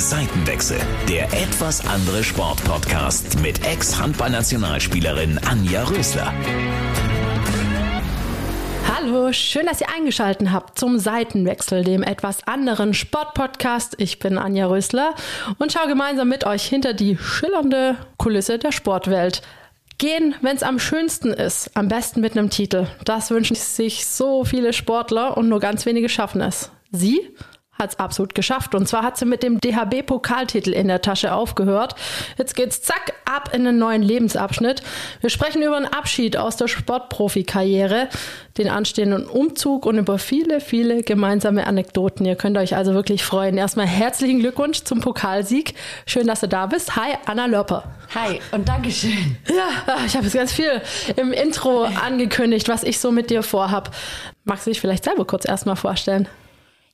Seitenwechsel, der etwas andere Sportpodcast mit Ex-Handballnationalspielerin Anja Rösler. Hallo, schön, dass ihr eingeschaltet habt zum Seitenwechsel, dem etwas anderen Sportpodcast. Ich bin Anja Rösler und schaue gemeinsam mit euch hinter die schillernde Kulisse der Sportwelt. Gehen, wenn es am schönsten ist, am besten mit einem Titel. Das wünschen sich so viele Sportler und nur ganz wenige schaffen es. Sie? Hat es absolut geschafft. Und zwar hat sie mit dem DHB-Pokaltitel in der Tasche aufgehört. Jetzt geht's zack ab in einen neuen Lebensabschnitt. Wir sprechen über einen Abschied aus der Sportprofikarriere, den anstehenden Umzug und über viele, viele gemeinsame Anekdoten. Ihr könnt euch also wirklich freuen. Erstmal herzlichen Glückwunsch zum Pokalsieg. Schön, dass du da bist. Hi, Anna Lörper. Hi und Dankeschön. Ja, ich habe jetzt ganz viel im Intro angekündigt, was ich so mit dir vorhab. Magst du dich vielleicht selber kurz erstmal vorstellen?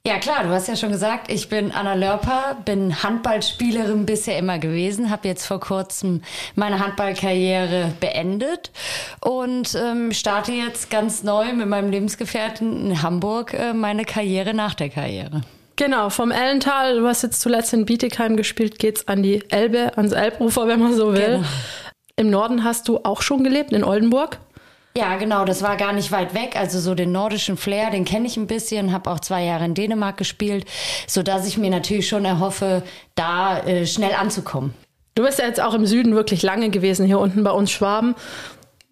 Ja klar, du hast ja schon gesagt, ich bin Anna Lörper, bin Handballspielerin bisher immer gewesen, habe jetzt vor kurzem meine Handballkarriere beendet und ähm, starte jetzt ganz neu mit meinem Lebensgefährten in Hamburg äh, meine Karriere nach der Karriere. Genau, vom Ellental, du hast jetzt zuletzt in Bietigheim gespielt, geht's an die Elbe, ans Elbufer, wenn man so will. Genau. Im Norden hast du auch schon gelebt, in Oldenburg? Ja, genau, das war gar nicht weit weg. Also so den nordischen Flair, den kenne ich ein bisschen, habe auch zwei Jahre in Dänemark gespielt, so dass ich mir natürlich schon erhoffe, da äh, schnell anzukommen. Du bist ja jetzt auch im Süden wirklich lange gewesen, hier unten bei uns Schwaben.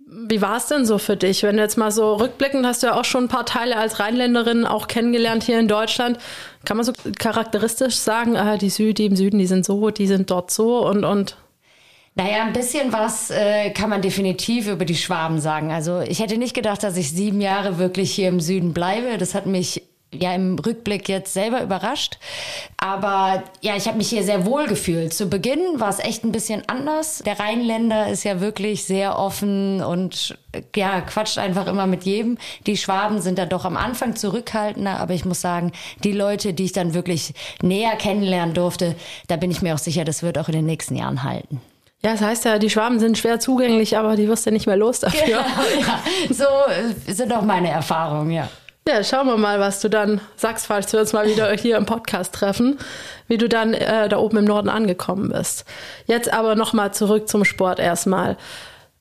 Wie war es denn so für dich? Wenn du jetzt mal so rückblickend hast du ja auch schon ein paar Teile als Rheinländerin auch kennengelernt hier in Deutschland. Kann man so charakteristisch sagen, ah, die Süd, die im Süden, die sind so, die sind dort so und, und naja, ein bisschen was äh, kann man definitiv über die Schwaben sagen. Also ich hätte nicht gedacht, dass ich sieben Jahre wirklich hier im Süden bleibe. Das hat mich ja im Rückblick jetzt selber überrascht. Aber ja, ich habe mich hier sehr wohl gefühlt. Zu Beginn war es echt ein bisschen anders. Der Rheinländer ist ja wirklich sehr offen und ja, quatscht einfach immer mit jedem. Die Schwaben sind da doch am Anfang zurückhaltender, aber ich muss sagen, die Leute, die ich dann wirklich näher kennenlernen durfte, da bin ich mir auch sicher, das wird auch in den nächsten Jahren halten. Ja, das heißt ja, die Schwaben sind schwer zugänglich, aber die wirst du nicht mehr los dafür. Genau, ja. So äh, sind auch meine Erfahrungen, ja. Ja, schauen wir mal, was du dann sagst, falls wir uns mal wieder hier im Podcast treffen, wie du dann äh, da oben im Norden angekommen bist. Jetzt aber nochmal zurück zum Sport erstmal.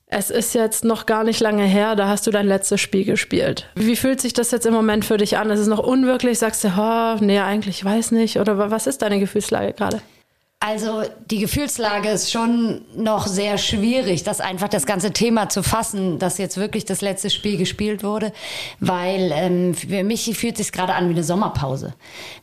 Es ist jetzt noch gar nicht lange her, da hast du dein letztes Spiel gespielt. Wie fühlt sich das jetzt im Moment für dich an? Ist es noch unwirklich? Sagst du, oh, nee, eigentlich weiß nicht? Oder was ist deine Gefühlslage gerade? Also die Gefühlslage ist schon noch sehr schwierig, das einfach das ganze Thema zu fassen, dass jetzt wirklich das letzte Spiel gespielt wurde, weil ähm, für mich fühlt sich gerade an wie eine Sommerpause.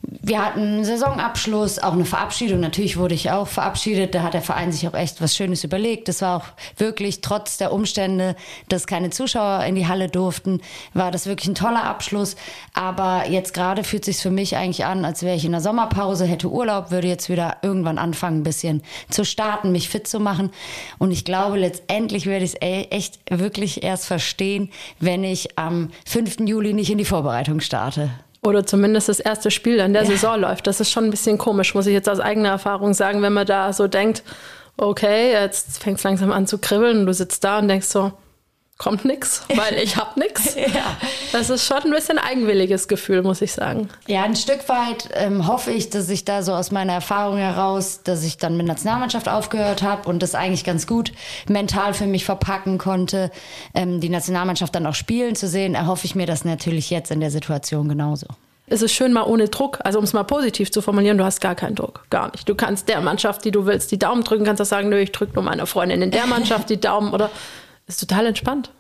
Wir hatten einen Saisonabschluss, auch eine Verabschiedung. Natürlich wurde ich auch verabschiedet. Da hat der Verein sich auch echt was Schönes überlegt. Das war auch wirklich trotz der Umstände, dass keine Zuschauer in die Halle durften, war das wirklich ein toller Abschluss. Aber jetzt gerade fühlt sich für mich eigentlich an, als wäre ich in der Sommerpause, hätte Urlaub, würde jetzt wieder irgendwann an anfangen, ein bisschen zu starten, mich fit zu machen. Und ich glaube, letztendlich werde ich es echt wirklich erst verstehen, wenn ich am 5. Juli nicht in die Vorbereitung starte. Oder zumindest das erste Spiel an der ja. Saison läuft. Das ist schon ein bisschen komisch, muss ich jetzt aus eigener Erfahrung sagen, wenn man da so denkt, okay, jetzt fängt es langsam an zu kribbeln und du sitzt da und denkst so, kommt nichts, weil ich hab nichts. ja. Das ist schon ein bisschen eigenwilliges Gefühl, muss ich sagen. Ja, ein Stück weit ähm, hoffe ich, dass ich da so aus meiner Erfahrung heraus, dass ich dann mit Nationalmannschaft aufgehört habe und das eigentlich ganz gut mental für mich verpacken konnte, ähm, die Nationalmannschaft dann auch spielen zu sehen, erhoffe ich mir das natürlich jetzt in der Situation genauso es ist schön mal ohne Druck, also um es mal positiv zu formulieren, du hast gar keinen Druck, gar nicht. Du kannst der Mannschaft, die du willst, die Daumen drücken, kannst auch sagen, nö, ich drücke nur meiner Freundin in der Mannschaft die Daumen oder ist total entspannt.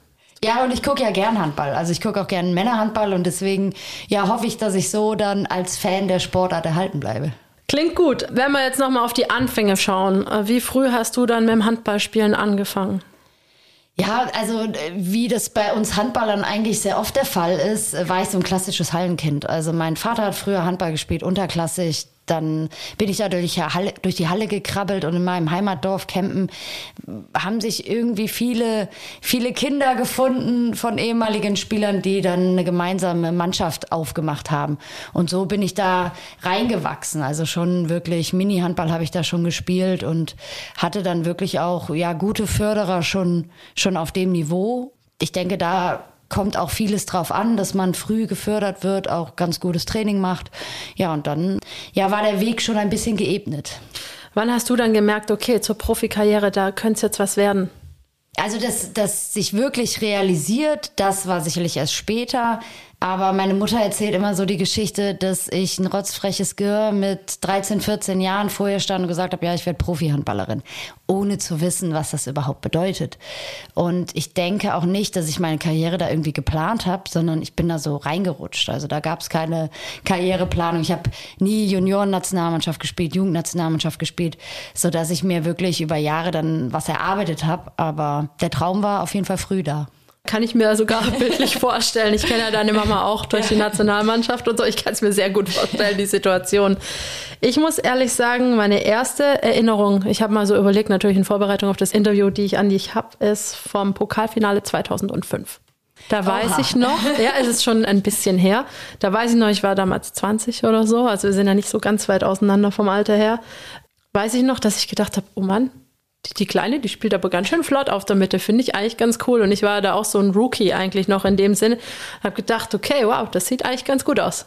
Ja, und ich gucke ja gern Handball. Also ich gucke auch gern Männerhandball und deswegen ja hoffe ich, dass ich so dann als Fan der Sportart erhalten bleibe. Klingt gut. Wenn wir jetzt nochmal auf die Anfänge schauen, äh, wie früh hast du dann mit dem Handballspielen angefangen? Ja, also äh, wie das bei uns Handballern eigentlich sehr oft der Fall ist, äh, war ich so ein klassisches Hallenkind. Also mein Vater hat früher Handball gespielt, unterklassig dann bin ich da durch die, Halle, durch die Halle gekrabbelt und in meinem Heimatdorf campen haben sich irgendwie viele, viele Kinder gefunden von ehemaligen Spielern, die dann eine gemeinsame Mannschaft aufgemacht haben. Und so bin ich da reingewachsen. Also schon wirklich Mini-Handball habe ich da schon gespielt und hatte dann wirklich auch, ja, gute Förderer schon, schon auf dem Niveau. Ich denke, da kommt auch vieles drauf an, dass man früh gefördert wird, auch ganz gutes Training macht. Ja, und dann ja, war der Weg schon ein bisschen geebnet. Wann hast du dann gemerkt, okay, zur Profikarriere, da könnte es jetzt was werden? Also das, das sich wirklich realisiert, das war sicherlich erst später. Aber meine Mutter erzählt immer so die Geschichte, dass ich ein rotzfreches Gehör mit 13, 14 Jahren vorher stand und gesagt habe, ja, ich werde Profi-Handballerin, ohne zu wissen, was das überhaupt bedeutet. Und ich denke auch nicht, dass ich meine Karriere da irgendwie geplant habe, sondern ich bin da so reingerutscht. Also da gab es keine Karriereplanung. Ich habe nie Junioren-Nationalmannschaft gespielt, Jugendnationalmannschaft gespielt, so dass ich mir wirklich über Jahre dann was erarbeitet habe. Aber der Traum war auf jeden Fall früh da. Kann ich mir sogar bildlich vorstellen. Ich kenne ja deine Mama auch durch die Nationalmannschaft und so. Ich kann es mir sehr gut vorstellen, die Situation. Ich muss ehrlich sagen, meine erste Erinnerung, ich habe mal so überlegt, natürlich in Vorbereitung auf das Interview, die ich an dich habe, ist vom Pokalfinale 2005. Da weiß Oha. ich noch, ja, es ist schon ein bisschen her. Da weiß ich noch, ich war damals 20 oder so, also wir sind ja nicht so ganz weit auseinander vom Alter her. Weiß ich noch, dass ich gedacht habe, oh Mann, die, die, Kleine, die spielt aber ganz schön flott auf der Mitte, finde ich eigentlich ganz cool. Und ich war da auch so ein Rookie eigentlich noch in dem Sinne. Habe gedacht, okay, wow, das sieht eigentlich ganz gut aus.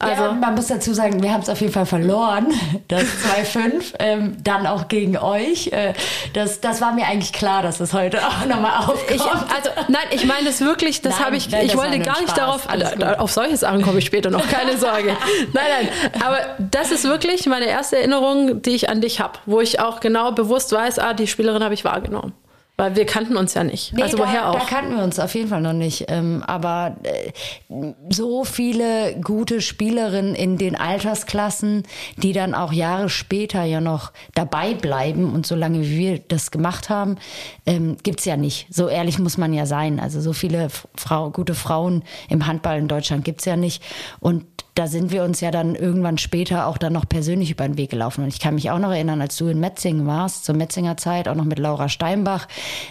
Also, ja, man muss dazu sagen, wir haben es auf jeden Fall verloren, das 2-5, ähm, dann auch gegen euch. Äh, das, das war mir eigentlich klar, dass es heute auch nochmal aufkommt. Ich, also, nein, ich meine es wirklich, das habe ich, nein, ich wollte gar nicht Spaß, darauf, auf solche Sachen komme ich später noch, keine Sorge. nein, nein, aber das ist wirklich meine erste Erinnerung, die ich an dich habe, wo ich auch genau bewusst weiß, ah, die Spielerin habe ich wahrgenommen. Weil wir kannten uns ja nicht. Nee, also da, woher auch? Da kannten wir uns auf jeden Fall noch nicht. Ähm, aber äh, so viele gute Spielerinnen in den Altersklassen, die dann auch Jahre später ja noch dabei bleiben und so lange wie wir das gemacht haben, ähm, gibt's ja nicht. So ehrlich muss man ja sein. Also so viele Frau, gute Frauen im Handball in Deutschland gibt's ja nicht. Und da sind wir uns ja dann irgendwann später auch dann noch persönlich über den Weg gelaufen. Und ich kann mich auch noch erinnern, als du in Metzingen warst, zur Metzinger Zeit, auch noch mit Laura Steinbach,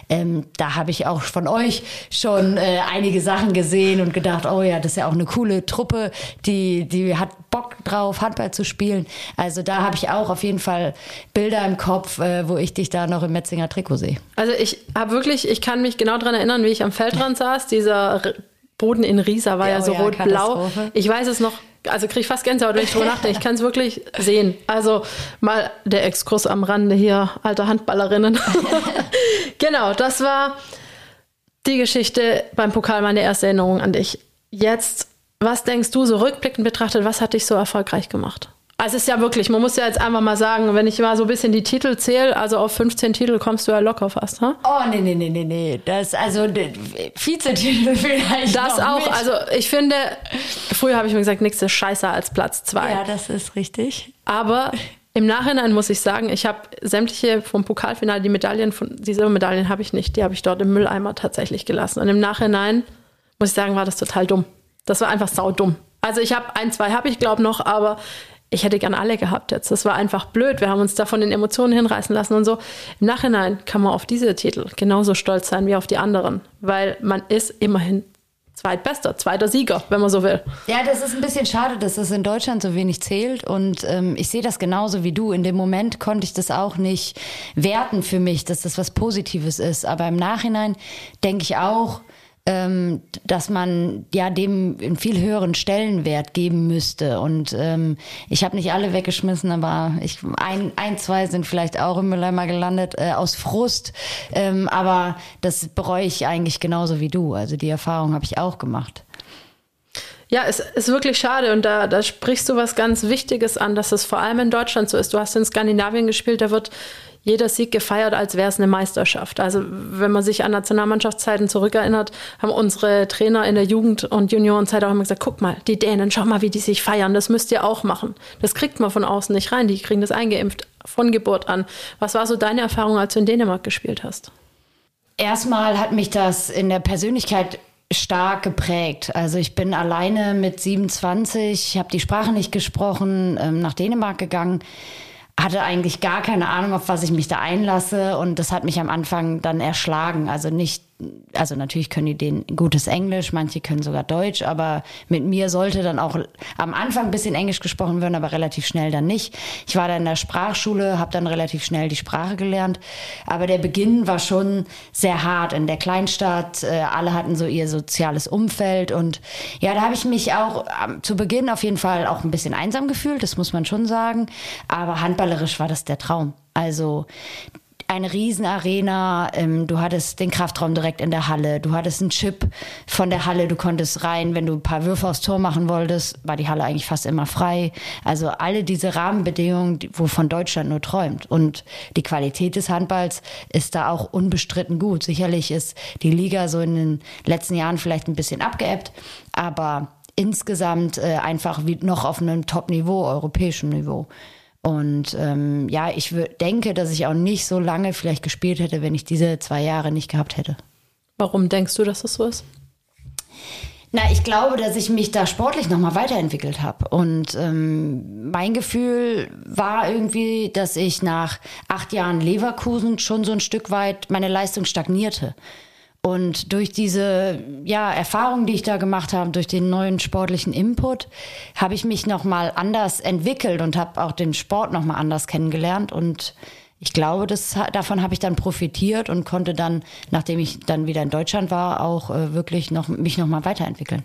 ähm, da habe ich auch von euch schon äh, einige Sachen gesehen und gedacht, oh ja, das ist ja auch eine coole Truppe, die, die hat Bock drauf, Handball zu spielen. Also da habe ich auch auf jeden Fall Bilder im Kopf, äh, wo ich dich da noch im Metzinger Trikot sehe. Also ich habe wirklich, ich kann mich genau daran erinnern, wie ich am Feldrand saß, dieser Boden in Riesa war ja, ja so oh rot-blau. Ich weiß es noch also kriege ich fast Gänsehaut, wenn ich drüber nachdenke. Ich kann es wirklich sehen. Also mal der Exkurs am Rande hier, alte Handballerinnen. genau, das war die Geschichte beim Pokal, meine erste Erinnerung an dich. Jetzt, was denkst du so rückblickend betrachtet, was hat dich so erfolgreich gemacht? Also es ist ja wirklich, man muss ja jetzt einfach mal sagen, wenn ich mal so ein bisschen die Titel zähle, also auf 15 Titel kommst du ja locker fast, ha? Oh, nee, nee, nee, nee, nee. Das, also Vizetitel vielleicht Das auch, mit. also ich finde, früher habe ich mir gesagt, nichts ist scheißer als Platz zwei. Ja, das ist richtig. Aber im Nachhinein muss ich sagen, ich habe sämtliche vom Pokalfinale, die Medaillen, von, die Silbermedaillen habe ich nicht, die habe ich dort im Mülleimer tatsächlich gelassen. Und im Nachhinein muss ich sagen, war das total dumm. Das war einfach saudumm. Also ich habe ein, zwei habe ich glaube noch, aber ich hätte gern alle gehabt jetzt. Das war einfach blöd. Wir haben uns da von den Emotionen hinreißen lassen und so. Im Nachhinein kann man auf diese Titel genauso stolz sein wie auf die anderen, weil man ist immerhin zweitbester, zweiter Sieger, wenn man so will. Ja, das ist ein bisschen schade, dass das in Deutschland so wenig zählt. Und ähm, ich sehe das genauso wie du. In dem Moment konnte ich das auch nicht werten für mich, dass das was Positives ist. Aber im Nachhinein denke ich auch, ähm, dass man ja dem einen viel höheren Stellenwert geben müsste. Und ähm, ich habe nicht alle weggeschmissen, aber ich, ein, ein, zwei sind vielleicht auch im Mülleimer gelandet äh, aus Frust. Ähm, aber das bereue ich eigentlich genauso wie du. Also die Erfahrung habe ich auch gemacht. Ja, es ist wirklich schade und da, da sprichst du was ganz Wichtiges an, dass es vor allem in Deutschland so ist. Du hast in Skandinavien gespielt, da wird jeder Sieg gefeiert, als wäre es eine Meisterschaft. Also wenn man sich an Nationalmannschaftszeiten zurückerinnert, haben unsere Trainer in der Jugend- und Juniorenzeit auch immer gesagt, guck mal, die Dänen, schau mal, wie die sich feiern, das müsst ihr auch machen. Das kriegt man von außen nicht rein, die kriegen das eingeimpft von Geburt an. Was war so deine Erfahrung, als du in Dänemark gespielt hast? Erstmal hat mich das in der Persönlichkeit stark geprägt. Also ich bin alleine mit 27, habe die Sprache nicht gesprochen, ähm, nach Dänemark gegangen hatte eigentlich gar keine Ahnung, auf was ich mich da einlasse. Und das hat mich am Anfang dann erschlagen. Also nicht also natürlich können die den gutes Englisch, manche können sogar Deutsch, aber mit mir sollte dann auch am Anfang ein bisschen Englisch gesprochen werden, aber relativ schnell dann nicht. Ich war da in der Sprachschule, habe dann relativ schnell die Sprache gelernt, aber der Beginn war schon sehr hart in der Kleinstadt. Äh, alle hatten so ihr soziales Umfeld und ja, da habe ich mich auch ähm, zu Beginn auf jeden Fall auch ein bisschen einsam gefühlt, das muss man schon sagen, aber handballerisch war das der Traum. Also eine Riesenarena, ähm, du hattest den Kraftraum direkt in der Halle, du hattest einen Chip von der Halle, du konntest rein, wenn du ein paar Würfe aufs Tor machen wolltest, war die Halle eigentlich fast immer frei. Also alle diese Rahmenbedingungen, die, wovon Deutschland nur träumt. Und die Qualität des Handballs ist da auch unbestritten gut. Sicherlich ist die Liga so in den letzten Jahren vielleicht ein bisschen abgeebbt, aber insgesamt äh, einfach wie noch auf einem Top-Niveau, europäischem Niveau. Und ähm, ja, ich denke, dass ich auch nicht so lange vielleicht gespielt hätte, wenn ich diese zwei Jahre nicht gehabt hätte. Warum denkst du, dass das so ist? Na, ich glaube, dass ich mich da sportlich nochmal weiterentwickelt habe. Und ähm, mein Gefühl war irgendwie, dass ich nach acht Jahren Leverkusen schon so ein Stück weit meine Leistung stagnierte. Und durch diese ja, Erfahrung, die ich da gemacht habe, durch den neuen sportlichen Input, habe ich mich nochmal anders entwickelt und habe auch den Sport nochmal anders kennengelernt. Und ich glaube, das, davon habe ich dann profitiert und konnte dann, nachdem ich dann wieder in Deutschland war, auch äh, wirklich noch, mich nochmal weiterentwickeln.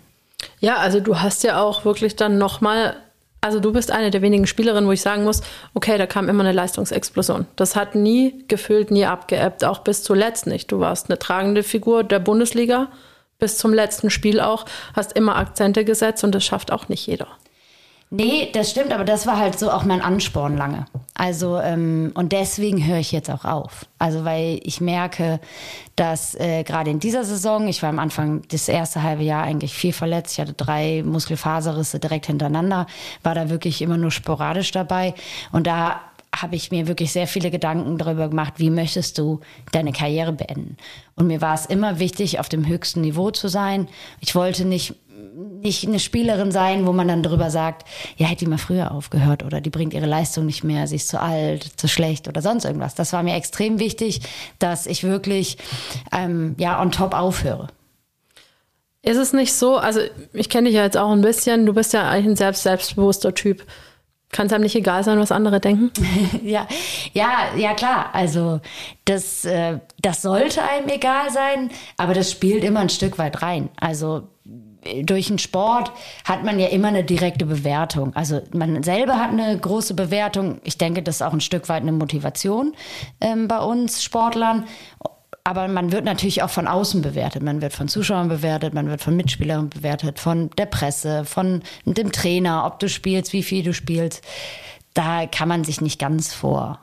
Ja, also du hast ja auch wirklich dann nochmal also du bist eine der wenigen Spielerinnen, wo ich sagen muss, okay, da kam immer eine Leistungsexplosion. Das hat nie gefühlt, nie abgeebbt, auch bis zuletzt nicht. Du warst eine tragende Figur der Bundesliga bis zum letzten Spiel auch, hast immer Akzente gesetzt und das schafft auch nicht jeder. Nee, das stimmt, aber das war halt so auch mein Ansporn lange. Also, ähm, und deswegen höre ich jetzt auch auf. Also, weil ich merke, dass äh, gerade in dieser Saison, ich war am Anfang das erste halbe Jahr eigentlich viel verletzt. Ich hatte drei Muskelfaserrisse direkt hintereinander, war da wirklich immer nur sporadisch dabei. Und da habe ich mir wirklich sehr viele Gedanken darüber gemacht, wie möchtest du deine Karriere beenden. Und mir war es immer wichtig, auf dem höchsten Niveau zu sein. Ich wollte nicht nicht eine Spielerin sein, wo man dann drüber sagt, ja, hätte die mal früher aufgehört oder die bringt ihre Leistung nicht mehr, sie ist zu alt, zu schlecht oder sonst irgendwas. Das war mir extrem wichtig, dass ich wirklich ähm, ja on top aufhöre. Ist es nicht so, also ich kenne dich ja jetzt auch ein bisschen, du bist ja eigentlich ein selbst selbstbewusster Typ. Kann es einem nicht egal sein, was andere denken? ja, ja, ja klar. Also das, äh, das sollte einem egal sein, aber das spielt immer ein Stück weit rein. Also durch den Sport hat man ja immer eine direkte Bewertung. Also man selber hat eine große Bewertung. Ich denke, das ist auch ein Stück weit eine Motivation ähm, bei uns Sportlern. Aber man wird natürlich auch von außen bewertet. Man wird von Zuschauern bewertet, man wird von Mitspielern bewertet, von der Presse, von dem Trainer, ob du spielst, wie viel du spielst. Da kann man sich nicht ganz vor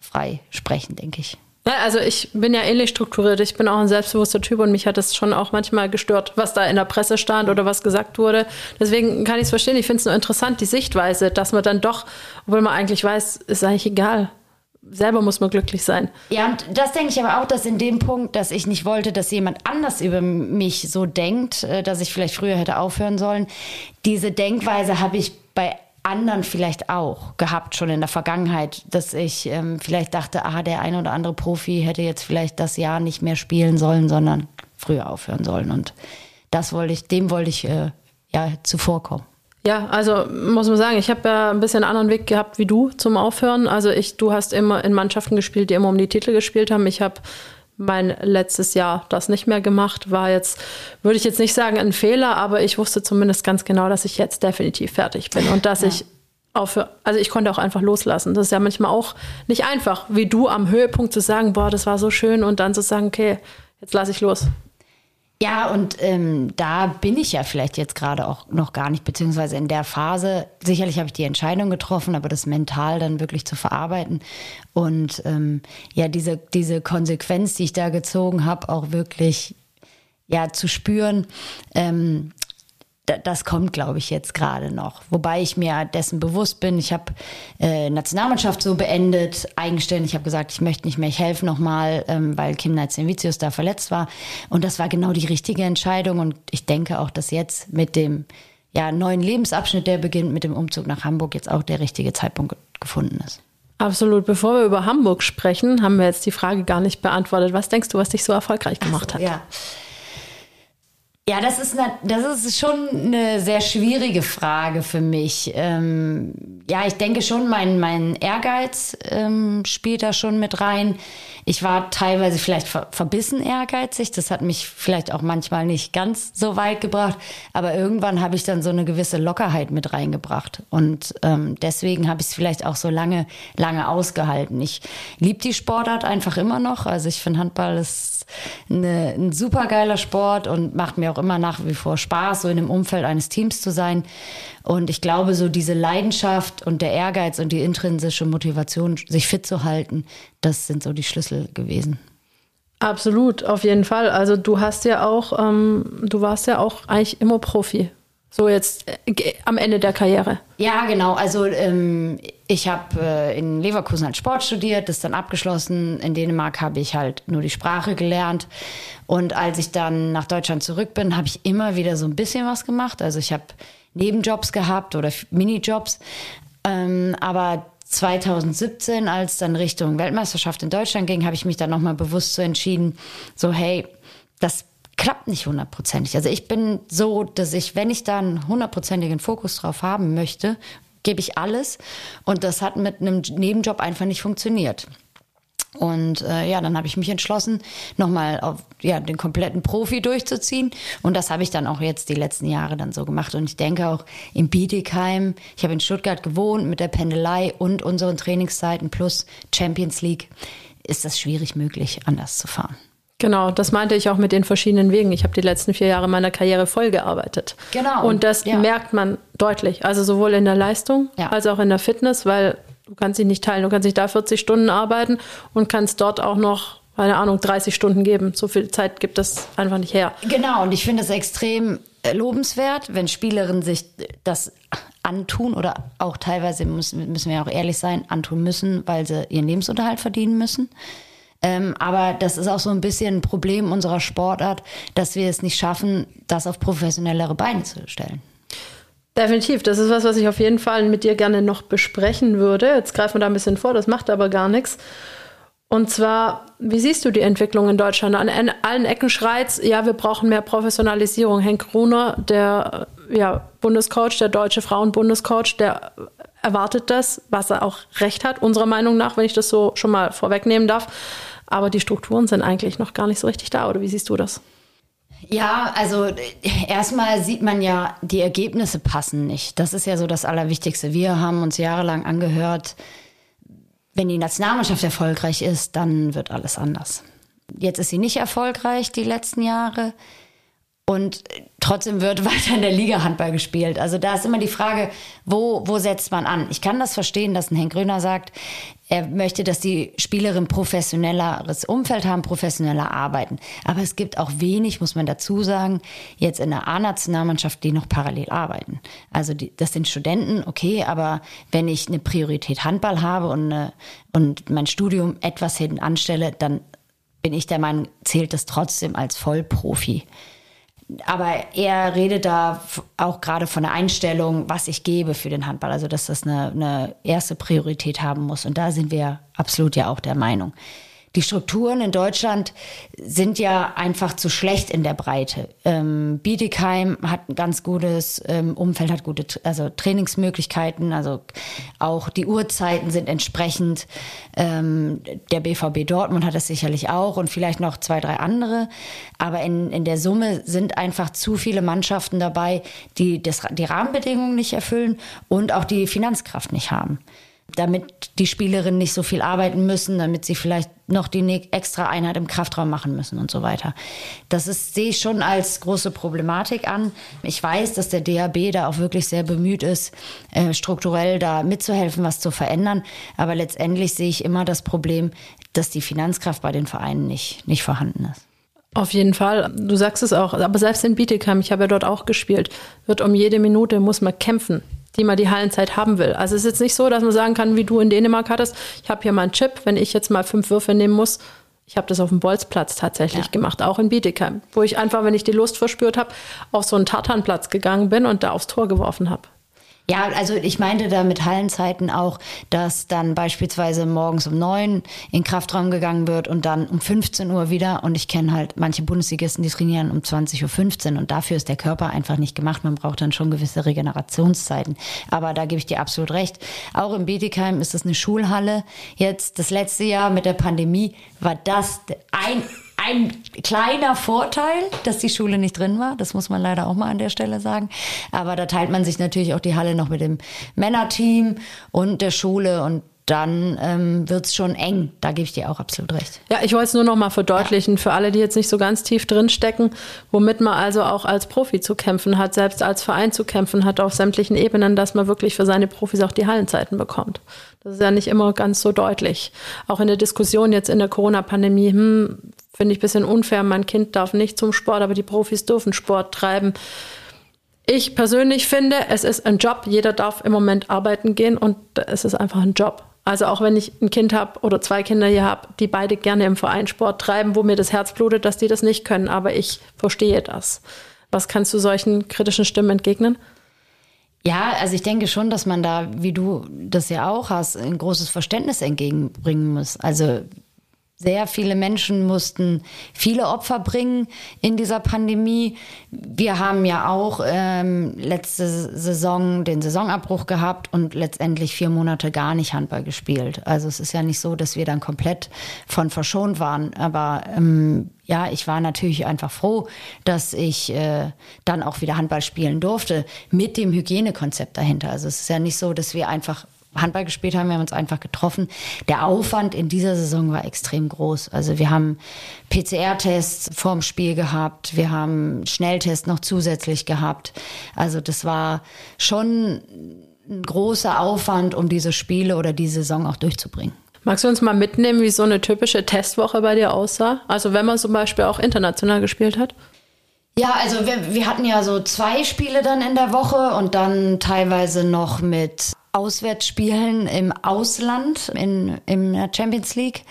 frei sprechen, denke ich. Ja, also ich bin ja ähnlich strukturiert. Ich bin auch ein selbstbewusster Typ und mich hat das schon auch manchmal gestört, was da in der Presse stand oder was gesagt wurde. Deswegen kann ich es verstehen. Ich finde es nur interessant, die Sichtweise, dass man dann doch, obwohl man eigentlich weiß, ist eigentlich egal. Selber muss man glücklich sein. Ja, und das denke ich aber auch, dass in dem Punkt, dass ich nicht wollte, dass jemand anders über mich so denkt, äh, dass ich vielleicht früher hätte aufhören sollen. Diese Denkweise habe ich bei anderen vielleicht auch gehabt, schon in der Vergangenheit, dass ich ähm, vielleicht dachte, ah, der ein oder andere Profi hätte jetzt vielleicht das Jahr nicht mehr spielen sollen, sondern früher aufhören sollen. Und das wollte ich, dem wollte ich äh, ja zuvorkommen. Ja, also muss man sagen, ich habe ja ein bisschen einen anderen Weg gehabt wie du zum Aufhören. Also ich, du hast immer in Mannschaften gespielt, die immer um die Titel gespielt haben. Ich habe mein letztes Jahr das nicht mehr gemacht. War jetzt, würde ich jetzt nicht sagen, ein Fehler, aber ich wusste zumindest ganz genau, dass ich jetzt definitiv fertig bin und dass ja. ich aufhöre. Also ich konnte auch einfach loslassen. Das ist ja manchmal auch nicht einfach, wie du am Höhepunkt zu sagen, boah, das war so schön und dann zu sagen, okay, jetzt lasse ich los. Ja, und ähm, da bin ich ja vielleicht jetzt gerade auch noch gar nicht, beziehungsweise in der Phase. Sicherlich habe ich die Entscheidung getroffen, aber das mental dann wirklich zu verarbeiten und ähm, ja, diese, diese Konsequenz, die ich da gezogen habe, auch wirklich ja zu spüren. Ähm, das kommt, glaube ich, jetzt gerade noch. Wobei ich mir dessen bewusst bin. Ich habe äh, Nationalmannschaft so beendet, eigenständig. Ich habe gesagt, ich möchte nicht mehr, ich helfe nochmal, ähm, weil Kim Neitzenvicius da verletzt war. Und das war genau die richtige Entscheidung. Und ich denke auch, dass jetzt mit dem ja, neuen Lebensabschnitt, der beginnt mit dem Umzug nach Hamburg, jetzt auch der richtige Zeitpunkt gefunden ist. Absolut. Bevor wir über Hamburg sprechen, haben wir jetzt die Frage gar nicht beantwortet. Was denkst du, was dich so erfolgreich gemacht so, hat? Ja. Ja, das ist, eine, das ist schon eine sehr schwierige Frage für mich. Ähm, ja, ich denke schon, mein, mein Ehrgeiz ähm, spielt da schon mit rein. Ich war teilweise vielleicht ver verbissen ehrgeizig. Das hat mich vielleicht auch manchmal nicht ganz so weit gebracht. Aber irgendwann habe ich dann so eine gewisse Lockerheit mit reingebracht. Und ähm, deswegen habe ich es vielleicht auch so lange, lange ausgehalten. Ich liebe die Sportart einfach immer noch. Also ich finde Handball ist eine, ein super geiler Sport und macht mir auch immer nach wie vor Spaß, so in dem Umfeld eines Teams zu sein. Und ich glaube, so diese Leidenschaft und der Ehrgeiz und die intrinsische Motivation, sich fit zu halten, das sind so die Schlüssel gewesen. Absolut, auf jeden Fall. Also du hast ja auch, ähm, du warst ja auch eigentlich immer Profi. So jetzt äh, am Ende der Karriere. Ja, genau. Also ähm, ich habe äh, in Leverkusen halt Sport studiert, das dann abgeschlossen. In Dänemark habe ich halt nur die Sprache gelernt. Und als ich dann nach Deutschland zurück bin, habe ich immer wieder so ein bisschen was gemacht. Also ich habe Nebenjobs gehabt oder Minijobs. Ähm, aber 2017, als dann Richtung Weltmeisterschaft in Deutschland ging, habe ich mich dann nochmal bewusst so entschieden, so hey, das klappt nicht hundertprozentig. Also ich bin so, dass ich, wenn ich da einen hundertprozentigen Fokus drauf haben möchte, gebe ich alles. Und das hat mit einem Nebenjob einfach nicht funktioniert. Und äh, ja, dann habe ich mich entschlossen, nochmal auf ja, den kompletten Profi durchzuziehen. Und das habe ich dann auch jetzt die letzten Jahre dann so gemacht. Und ich denke auch in Bietigheim, ich habe in Stuttgart gewohnt mit der Pendelei und unseren Trainingszeiten plus Champions League, ist das schwierig möglich, anders zu fahren. Genau, das meinte ich auch mit den verschiedenen Wegen. Ich habe die letzten vier Jahre meiner Karriere voll gearbeitet. Genau. Und das ja. merkt man deutlich. Also sowohl in der Leistung ja. als auch in der Fitness, weil Du kannst dich nicht teilen. Du kannst nicht da 40 Stunden arbeiten und kannst dort auch noch, keine Ahnung, 30 Stunden geben. So viel Zeit gibt das einfach nicht her. Genau, und ich finde es extrem äh, lobenswert, wenn Spielerinnen sich das antun oder auch teilweise müssen, müssen wir auch ehrlich sein, antun müssen, weil sie ihren Lebensunterhalt verdienen müssen. Ähm, aber das ist auch so ein bisschen ein Problem unserer Sportart, dass wir es nicht schaffen, das auf professionellere Beine zu stellen. Definitiv, das ist was, was ich auf jeden Fall mit dir gerne noch besprechen würde. Jetzt greifen wir da ein bisschen vor, das macht aber gar nichts. Und zwar, wie siehst du die Entwicklung in Deutschland? An allen Ecken schreit ja, wir brauchen mehr Professionalisierung. Henk Gruner, der ja, Bundescoach, der deutsche Frauenbundescoach, der erwartet das, was er auch recht hat, unserer Meinung nach, wenn ich das so schon mal vorwegnehmen darf. Aber die Strukturen sind eigentlich noch gar nicht so richtig da, oder wie siehst du das? Ja, also erstmal sieht man ja, die Ergebnisse passen nicht. Das ist ja so das Allerwichtigste. Wir haben uns jahrelang angehört, wenn die Nationalmannschaft erfolgreich ist, dann wird alles anders. Jetzt ist sie nicht erfolgreich die letzten Jahre. Und trotzdem wird weiter in der Liga Handball gespielt. Also da ist immer die Frage, wo, wo setzt man an? Ich kann das verstehen, dass ein Henk Gröner sagt, er möchte, dass die Spielerin professionelleres Umfeld haben, professioneller arbeiten. Aber es gibt auch wenig, muss man dazu sagen, jetzt in der A-Nationalmannschaft, die noch parallel arbeiten. Also die, das sind Studenten, okay, aber wenn ich eine Priorität Handball habe und, eine, und mein Studium etwas hinten anstelle, dann bin ich der Meinung, zählt das trotzdem als Vollprofi aber er redet da auch gerade von der Einstellung, was ich gebe für den Handball. Also, dass das eine, eine erste Priorität haben muss. Und da sind wir absolut ja auch der Meinung die Strukturen in Deutschland sind ja einfach zu schlecht in der Breite. Ähm, Bietigheim hat ein ganz gutes ähm, Umfeld, hat gute also Trainingsmöglichkeiten, also auch die Uhrzeiten sind entsprechend. Ähm, der BVB Dortmund hat das sicherlich auch und vielleicht noch zwei, drei andere. Aber in, in der Summe sind einfach zu viele Mannschaften dabei, die das, die Rahmenbedingungen nicht erfüllen und auch die Finanzkraft nicht haben damit die Spielerinnen nicht so viel arbeiten müssen, damit sie vielleicht noch die extra Einheit im Kraftraum machen müssen und so weiter. Das ist, sehe ich schon als große Problematik an. Ich weiß, dass der DHB da auch wirklich sehr bemüht ist, äh, strukturell da mitzuhelfen, was zu verändern. Aber letztendlich sehe ich immer das Problem, dass die Finanzkraft bei den Vereinen nicht, nicht vorhanden ist. Auf jeden Fall. Du sagst es auch. Aber selbst in Bietigheim, ich habe ja dort auch gespielt, wird um jede Minute muss man kämpfen die man die Hallenzeit haben will. Also es ist jetzt nicht so, dass man sagen kann, wie du in Dänemark hattest, ich habe hier mal einen Chip, wenn ich jetzt mal fünf Würfe nehmen muss. Ich habe das auf dem Bolzplatz tatsächlich ja. gemacht, auch in Bietigheim, wo ich einfach, wenn ich die Lust verspürt habe, auf so einen Tartanplatz gegangen bin und da aufs Tor geworfen habe. Ja, also ich meinte da mit Hallenzeiten auch, dass dann beispielsweise morgens um neun in Kraftraum gegangen wird und dann um 15 Uhr wieder. Und ich kenne halt manche Bundesligisten, die trainieren um 20.15 Uhr und dafür ist der Körper einfach nicht gemacht. Man braucht dann schon gewisse Regenerationszeiten. Aber da gebe ich dir absolut recht. Auch im Bietigheim ist es eine Schulhalle. Jetzt das letzte Jahr mit der Pandemie war das ein ein kleiner Vorteil, dass die Schule nicht drin war. Das muss man leider auch mal an der Stelle sagen. Aber da teilt man sich natürlich auch die Halle noch mit dem Männerteam und der Schule und dann ähm, wird es schon eng. Da gebe ich dir auch absolut recht. Ja, ich wollte es nur noch mal verdeutlichen ja. für alle, die jetzt nicht so ganz tief drin stecken, womit man also auch als Profi zu kämpfen hat, selbst als Verein zu kämpfen hat auf sämtlichen Ebenen, dass man wirklich für seine Profis auch die Hallenzeiten bekommt. Das ist ja nicht immer ganz so deutlich. Auch in der Diskussion jetzt in der Corona-Pandemie, hm, finde ich ein bisschen unfair. Mein Kind darf nicht zum Sport, aber die Profis dürfen Sport treiben. Ich persönlich finde, es ist ein Job. Jeder darf im Moment arbeiten gehen und es ist einfach ein Job. Also auch wenn ich ein Kind habe oder zwei Kinder hier habe, die beide gerne im Verein Sport treiben, wo mir das Herz blutet, dass die das nicht können, aber ich verstehe das. Was kannst du solchen kritischen Stimmen entgegnen? Ja, also ich denke schon, dass man da, wie du das ja auch hast, ein großes Verständnis entgegenbringen muss. Also sehr viele Menschen mussten viele Opfer bringen in dieser Pandemie. Wir haben ja auch ähm, letzte Saison den Saisonabbruch gehabt und letztendlich vier Monate gar nicht Handball gespielt. Also es ist ja nicht so, dass wir dann komplett von verschont waren. Aber ähm, ja, ich war natürlich einfach froh, dass ich äh, dann auch wieder Handball spielen durfte mit dem Hygienekonzept dahinter. Also es ist ja nicht so, dass wir einfach Handball gespielt haben, wir haben uns einfach getroffen. Der Aufwand in dieser Saison war extrem groß. Also wir haben PCR-Tests vorm Spiel gehabt, wir haben Schnelltests noch zusätzlich gehabt. Also das war schon ein großer Aufwand, um diese Spiele oder die Saison auch durchzubringen. Magst du uns mal mitnehmen, wie so eine typische Testwoche bei dir aussah? Also wenn man zum Beispiel auch international gespielt hat? Ja, also wir, wir hatten ja so zwei Spiele dann in der Woche und dann teilweise noch mit Auswärtsspielen im Ausland in, in der Champions League.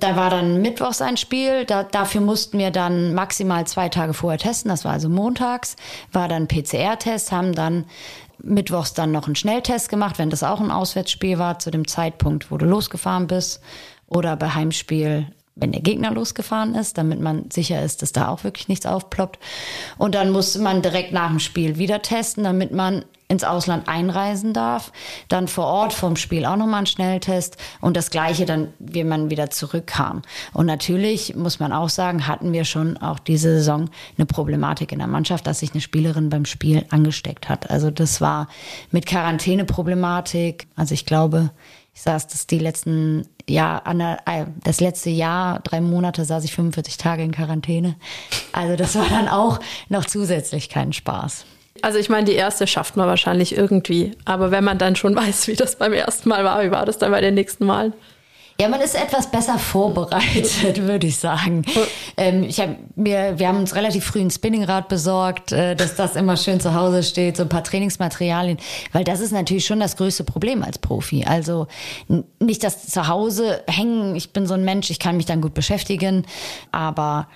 Da war dann mittwochs ein Spiel. Da, dafür mussten wir dann maximal zwei Tage vorher testen. Das war also montags. War dann PCR-Test, haben dann mittwochs dann noch einen Schnelltest gemacht, wenn das auch ein Auswärtsspiel war, zu dem Zeitpunkt, wo du losgefahren bist. Oder bei Heimspiel wenn der Gegner losgefahren ist, damit man sicher ist, dass da auch wirklich nichts aufploppt. Und dann musste man direkt nach dem Spiel wieder testen, damit man ins Ausland einreisen darf. Dann vor Ort vom Spiel auch nochmal einen Schnelltest und das gleiche dann, wie man wieder zurückkam. Und natürlich muss man auch sagen, hatten wir schon auch diese Saison eine Problematik in der Mannschaft, dass sich eine Spielerin beim Spiel angesteckt hat. Also das war mit Quarantäne-Problematik. Also ich glaube, ich saß das die letzten Jahr, äh, das letzte Jahr, drei Monate saß ich 45 Tage in Quarantäne. Also das war dann auch noch zusätzlich kein Spaß. Also ich meine, die erste schafft man wahrscheinlich irgendwie. Aber wenn man dann schon weiß, wie das beim ersten Mal war, wie war das dann bei den nächsten Malen? Ja, man ist etwas besser vorbereitet, würde ich sagen. Ähm, ich hab mir, wir haben uns relativ früh ein Spinningrad besorgt, äh, dass das immer schön zu Hause steht, so ein paar Trainingsmaterialien, weil das ist natürlich schon das größte Problem als Profi. Also nicht das zu Hause hängen. Ich bin so ein Mensch, ich kann mich dann gut beschäftigen, aber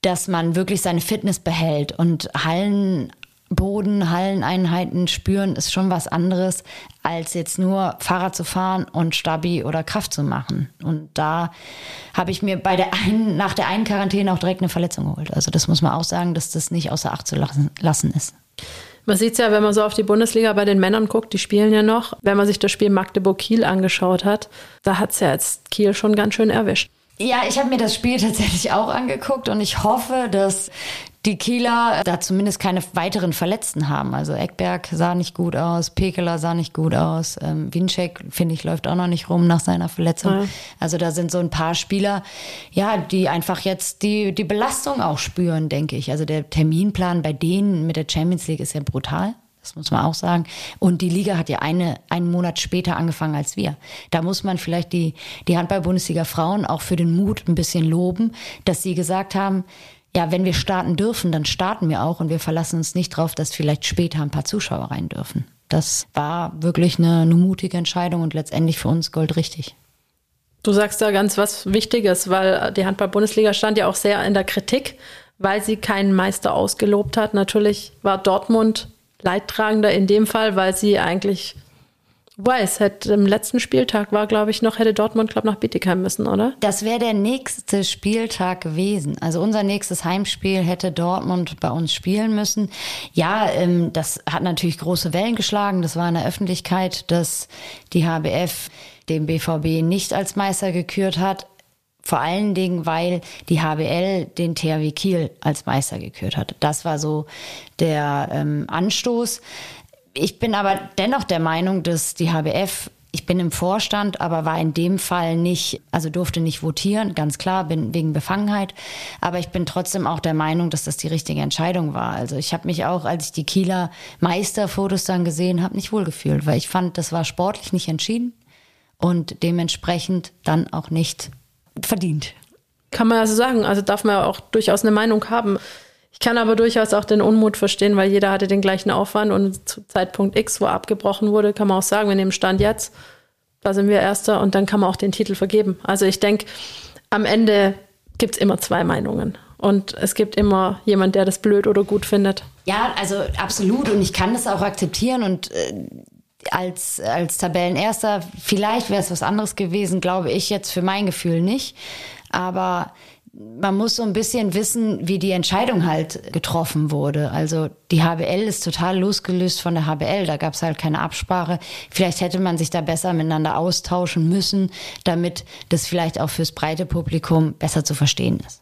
dass man wirklich seine Fitness behält und Hallen Boden, Halleneinheiten spüren, ist schon was anderes, als jetzt nur Fahrrad zu fahren und Stabi oder Kraft zu machen. Und da habe ich mir bei der einen, nach der einen Quarantäne auch direkt eine Verletzung geholt. Also das muss man auch sagen, dass das nicht außer Acht zu lassen ist. Man sieht es ja, wenn man so auf die Bundesliga bei den Männern guckt, die spielen ja noch. Wenn man sich das Spiel Magdeburg-Kiel angeschaut hat, da hat es ja jetzt Kiel schon ganz schön erwischt. Ja, ich habe mir das Spiel tatsächlich auch angeguckt und ich hoffe, dass die Kieler da zumindest keine weiteren Verletzten haben. Also Eckberg sah nicht gut aus, Pekeler sah nicht gut aus, ähm, Winczek, finde ich, läuft auch noch nicht rum nach seiner Verletzung. Ja. Also da sind so ein paar Spieler, ja, die einfach jetzt die, die Belastung auch spüren, denke ich. Also der Terminplan bei denen mit der Champions League ist ja brutal. Das muss man auch sagen. Und die Liga hat ja eine, einen Monat später angefangen als wir. Da muss man vielleicht die, die Handball-Bundesliga Frauen auch für den Mut ein bisschen loben, dass sie gesagt haben, ja, wenn wir starten dürfen, dann starten wir auch und wir verlassen uns nicht darauf, dass vielleicht später ein paar Zuschauer rein dürfen. Das war wirklich eine, eine mutige Entscheidung und letztendlich für uns goldrichtig. Du sagst da ganz was Wichtiges, weil die Handball-Bundesliga stand ja auch sehr in der Kritik, weil sie keinen Meister ausgelobt hat. Natürlich war Dortmund Leidtragender in dem Fall, weil sie eigentlich weiß, hätte im letzten Spieltag war, glaube ich, noch, hätte Dortmund, glaube nach Bietigheim müssen, oder? Das wäre der nächste Spieltag gewesen. Also unser nächstes Heimspiel hätte Dortmund bei uns spielen müssen. Ja, ähm, das hat natürlich große Wellen geschlagen. Das war in der Öffentlichkeit, dass die HBF den BVB nicht als Meister gekürt hat. Vor allen Dingen, weil die HBL den THW Kiel als Meister gekürt hat. Das war so der ähm, Anstoß. Ich bin aber dennoch der Meinung, dass die HBF ich bin im Vorstand, aber war in dem Fall nicht, also durfte nicht votieren, ganz klar, bin wegen Befangenheit. Aber ich bin trotzdem auch der Meinung, dass das die richtige Entscheidung war. Also ich habe mich auch, als ich die Kieler Meisterfotos dann gesehen habe, nicht wohlgefühlt, weil ich fand, das war sportlich nicht entschieden und dementsprechend dann auch nicht verdient. Kann man ja so sagen. Also darf man ja auch durchaus eine Meinung haben. Ich kann aber durchaus auch den Unmut verstehen, weil jeder hatte den gleichen Aufwand und zu Zeitpunkt X, wo abgebrochen wurde, kann man auch sagen, wir nehmen Stand jetzt, da sind wir Erster und dann kann man auch den Titel vergeben. Also ich denke, am Ende gibt es immer zwei Meinungen. Und es gibt immer jemand, der das blöd oder gut findet. Ja, also absolut. Und ich kann das auch akzeptieren. Und äh, als, als Tabellenerster, vielleicht wäre es was anderes gewesen, glaube ich jetzt für mein Gefühl nicht. Aber man muss so ein bisschen wissen, wie die Entscheidung halt getroffen wurde. Also die HBL ist total losgelöst von der HBL. Da gab es halt keine Absprache. Vielleicht hätte man sich da besser miteinander austauschen müssen, damit das vielleicht auch fürs breite Publikum besser zu verstehen ist.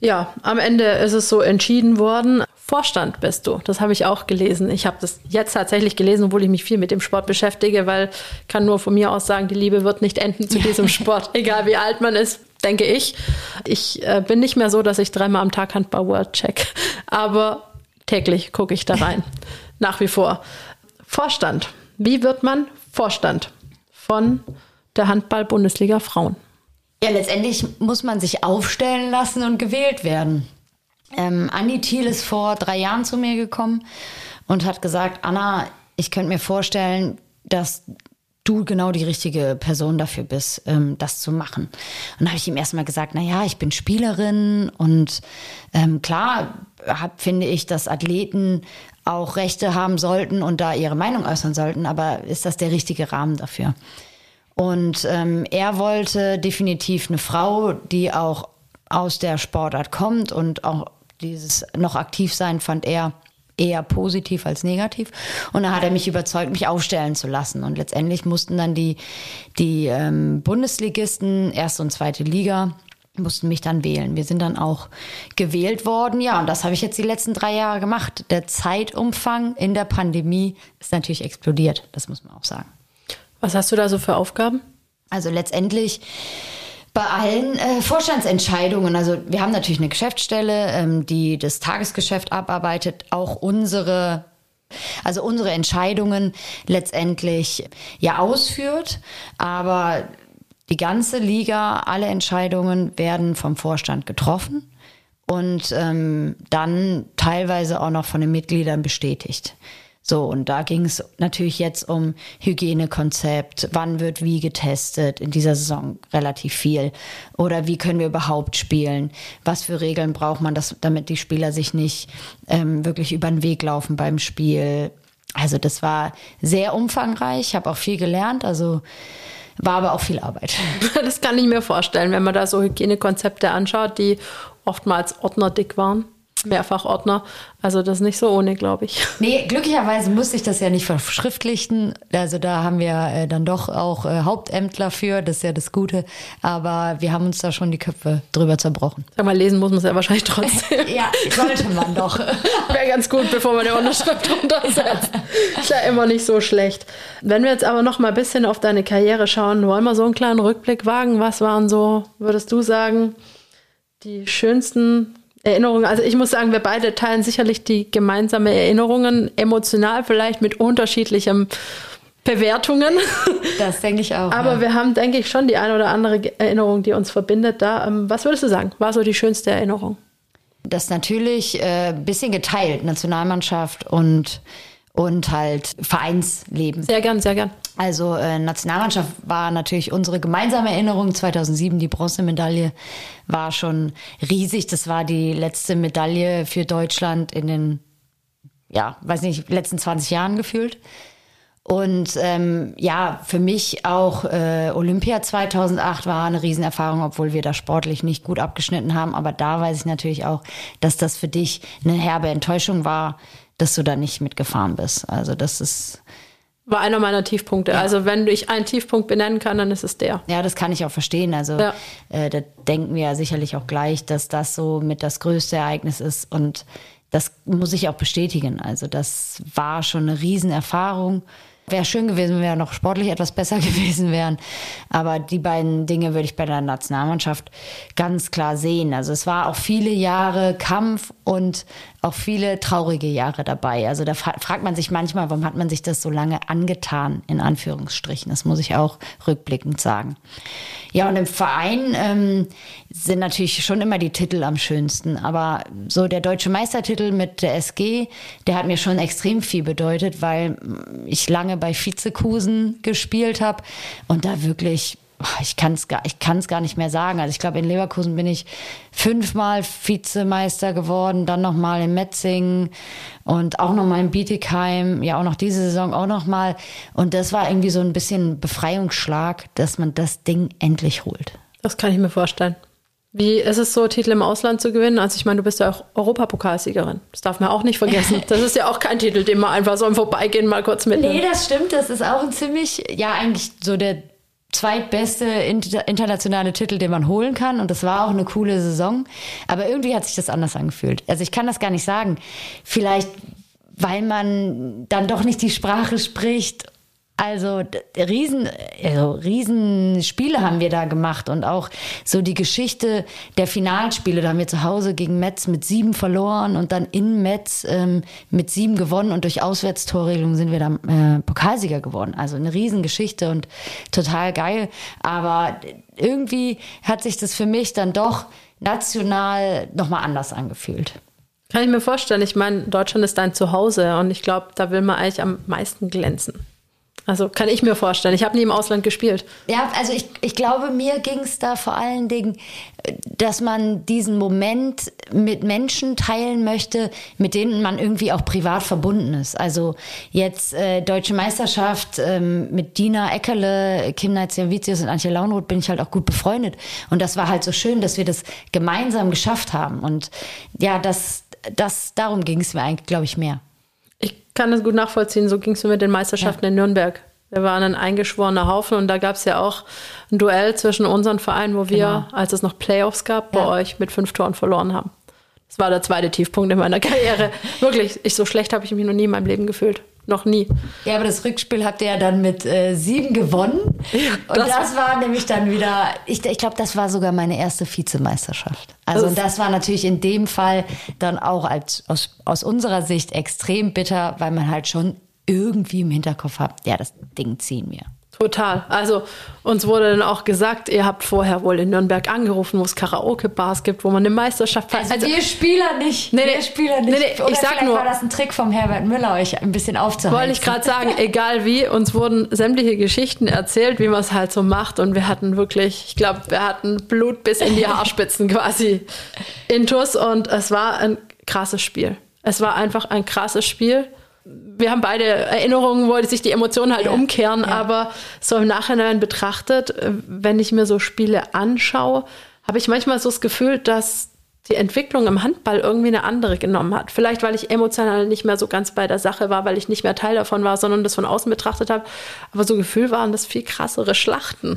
Ja, am Ende ist es so entschieden worden. Vorstand bist du. Das habe ich auch gelesen. Ich habe das jetzt tatsächlich gelesen, obwohl ich mich viel mit dem Sport beschäftige, weil ich kann nur von mir aus sagen, die Liebe wird nicht enden zu diesem Sport, egal wie alt man ist denke ich. Ich äh, bin nicht mehr so, dass ich dreimal am Tag Handball World check, aber täglich gucke ich da rein. Nach wie vor. Vorstand. Wie wird man Vorstand von der Handball-Bundesliga Frauen? Ja, letztendlich muss man sich aufstellen lassen und gewählt werden. Ähm, Andi Thiel ist vor drei Jahren zu mir gekommen und hat gesagt, Anna, ich könnte mir vorstellen, dass du genau die richtige Person dafür bist, ähm, das zu machen. Und dann habe ich ihm erstmal gesagt, na ja, ich bin Spielerin und ähm, klar hab, finde ich, dass Athleten auch Rechte haben sollten und da ihre Meinung äußern sollten, aber ist das der richtige Rahmen dafür? Und ähm, er wollte definitiv eine Frau, die auch aus der Sportart kommt und auch dieses noch aktiv sein fand er eher positiv als negativ. Und da hat er mich überzeugt, mich aufstellen zu lassen. Und letztendlich mussten dann die, die ähm, Bundesligisten, erste und zweite Liga, mussten mich dann wählen. Wir sind dann auch gewählt worden. Ja, und das habe ich jetzt die letzten drei Jahre gemacht. Der Zeitumfang in der Pandemie ist natürlich explodiert. Das muss man auch sagen. Was hast du da so für Aufgaben? Also letztendlich bei allen äh, Vorstandsentscheidungen, also wir haben natürlich eine Geschäftsstelle, ähm, die das Tagesgeschäft abarbeitet, auch unsere also unsere Entscheidungen letztendlich ja ausführt, aber die ganze Liga, alle Entscheidungen werden vom Vorstand getroffen und ähm, dann teilweise auch noch von den Mitgliedern bestätigt. So, und da ging es natürlich jetzt um Hygienekonzept, wann wird wie getestet, in dieser Saison relativ viel. Oder wie können wir überhaupt spielen? Was für Regeln braucht man, dass, damit die Spieler sich nicht ähm, wirklich über den Weg laufen beim Spiel? Also das war sehr umfangreich, habe auch viel gelernt, also war aber auch viel Arbeit. Das kann ich mir vorstellen, wenn man da so Hygienekonzepte anschaut, die oftmals ordnerdick waren. Mehrfachordner. Also das ist nicht so ohne, glaube ich. Nee, glücklicherweise musste ich das ja nicht verschriftlichen. Also da haben wir äh, dann doch auch äh, Hauptämtler für, das ist ja das Gute. Aber wir haben uns da schon die Köpfe drüber zerbrochen. Sag mal, lesen muss man es ja wahrscheinlich trotzdem. ja, sollte man doch. Wäre ganz gut, bevor man die Unterschrift runtersetzt. Ist ja immer nicht so schlecht. Wenn wir jetzt aber noch mal ein bisschen auf deine Karriere schauen, wollen wir so einen kleinen Rückblick wagen. Was waren so, würdest du sagen, die schönsten Erinnerungen. Also ich muss sagen, wir beide teilen sicherlich die gemeinsame Erinnerungen, emotional vielleicht mit unterschiedlichen Bewertungen. Das denke ich auch. Aber ja. wir haben, denke ich, schon die eine oder andere Erinnerung, die uns verbindet. Da, ähm, was würdest du sagen? War so die schönste Erinnerung? Das natürlich ein äh, bisschen geteilt, Nationalmannschaft und und halt Vereinsleben. Sehr gern, sehr gern. Also äh, Nationalmannschaft war natürlich unsere gemeinsame Erinnerung. 2007 die Bronzemedaille war schon riesig. Das war die letzte Medaille für Deutschland in den ja, weiß nicht, letzten 20 Jahren gefühlt. Und ähm, ja, für mich auch äh, Olympia 2008 war eine Riesenerfahrung, obwohl wir da sportlich nicht gut abgeschnitten haben. Aber da weiß ich natürlich auch, dass das für dich eine herbe Enttäuschung war, dass du da nicht mitgefahren bist. Also das ist war einer meiner Tiefpunkte. Ja. Also wenn ich einen Tiefpunkt benennen kann, dann ist es der. Ja, das kann ich auch verstehen. Also ja. äh, da denken wir ja sicherlich auch gleich, dass das so mit das größte Ereignis ist. Und das muss ich auch bestätigen. Also das war schon eine Riesenerfahrung. Wäre schön gewesen, wenn wir noch sportlich etwas besser gewesen wären. Aber die beiden Dinge würde ich bei der Nationalmannschaft ganz klar sehen. Also es war auch viele Jahre Kampf und auch viele traurige Jahre dabei. Also da fragt man sich manchmal, warum hat man sich das so lange angetan, in Anführungsstrichen. Das muss ich auch rückblickend sagen. Ja, und im Verein ähm, sind natürlich schon immer die Titel am schönsten. Aber so der deutsche Meistertitel mit der SG, der hat mir schon extrem viel bedeutet, weil ich lange bei Vizekusen gespielt habe und da wirklich ich kann es gar, ich kann es gar nicht mehr sagen. Also ich glaube, in Leverkusen bin ich fünfmal Vizemeister geworden, dann nochmal in Metzingen und auch nochmal in Bietigheim, ja auch noch diese Saison auch nochmal. Und das war irgendwie so ein bisschen Befreiungsschlag, dass man das Ding endlich holt. Das kann ich mir vorstellen. Wie ist es so, Titel im Ausland zu gewinnen? Also ich meine, du bist ja auch Europapokalsiegerin. Das darf man auch nicht vergessen. Das ist ja auch kein Titel, den man einfach so im Vorbeigehen mal kurz mitnimmt. Nee, das stimmt. Das ist auch ein ziemlich, ja eigentlich so der zweitbeste internationale Titel, den man holen kann. Und das war auch eine coole Saison. Aber irgendwie hat sich das anders angefühlt. Also ich kann das gar nicht sagen. Vielleicht, weil man dann doch nicht die Sprache spricht also riesen, also Riesenspiele haben wir da gemacht und auch so die Geschichte der Finalspiele. Da haben wir zu Hause gegen Metz mit sieben verloren und dann in Metz ähm, mit sieben gewonnen und durch Auswärtstorregelung sind wir dann äh, Pokalsieger geworden. Also eine Riesengeschichte und total geil. Aber irgendwie hat sich das für mich dann doch national nochmal anders angefühlt. Kann ich mir vorstellen. Ich meine, Deutschland ist dein Zuhause und ich glaube, da will man eigentlich am meisten glänzen. Also kann ich mir vorstellen. Ich habe nie im Ausland gespielt. Ja, also ich, ich glaube, mir ging es da vor allen Dingen, dass man diesen Moment mit Menschen teilen möchte, mit denen man irgendwie auch privat verbunden ist. Also jetzt äh, Deutsche Meisterschaft ähm, mit Dina Eckerle, Kim Neitziavicius und Antje Launroth bin ich halt auch gut befreundet. Und das war halt so schön, dass wir das gemeinsam geschafft haben. Und ja, das, das darum ging es mir eigentlich, glaube ich, mehr kann das gut nachvollziehen. So ging es mir mit den Meisterschaften ja. in Nürnberg. Wir waren ein eingeschworener Haufen und da gab es ja auch ein Duell zwischen unseren Vereinen, wo wir, genau. als es noch Playoffs gab, bei euch mit fünf Toren verloren haben. Das war der zweite Tiefpunkt in meiner Karriere. Wirklich, ich so schlecht habe ich mich noch nie in meinem Leben gefühlt. Noch nie. Ja, aber das Rückspiel habt ihr ja dann mit äh, sieben gewonnen. Ja, und das, war nämlich dann wieder, ich, ich glaube, das war sogar meine erste Vizemeisterschaft. Also das, und das war natürlich in dem Fall dann auch als, aus, aus unserer Sicht extrem bitter, weil man halt schon irgendwie im Hinterkopf hat, ja, das Ding ziehen wir. Total. Also uns wurde dann auch gesagt, ihr habt vorher wohl in Nürnberg angerufen, wo es Karaoke-Bars gibt, wo man eine Meisterschaft feiert. Also, also wir Spieler nicht. Nee, wir Spieler nicht. Nee, nee, Oder ich sag nur, war das ein Trick vom Herbert Müller, euch ein bisschen aufzuhalten. Wollte ich gerade sagen, egal wie, uns wurden sämtliche Geschichten erzählt, wie man es halt so macht und wir hatten wirklich, ich glaube, wir hatten Blut bis in die Haarspitzen quasi intus und es war ein krasses Spiel. Es war einfach ein krasses Spiel wir haben beide Erinnerungen, wo sich die Emotionen halt ja, umkehren, ja. aber so im Nachhinein betrachtet, wenn ich mir so Spiele anschaue, habe ich manchmal so das Gefühl, dass die Entwicklung im Handball irgendwie eine andere genommen hat. Vielleicht, weil ich emotional nicht mehr so ganz bei der Sache war, weil ich nicht mehr Teil davon war, sondern das von außen betrachtet habe. Aber so Gefühl waren das viel krassere Schlachten.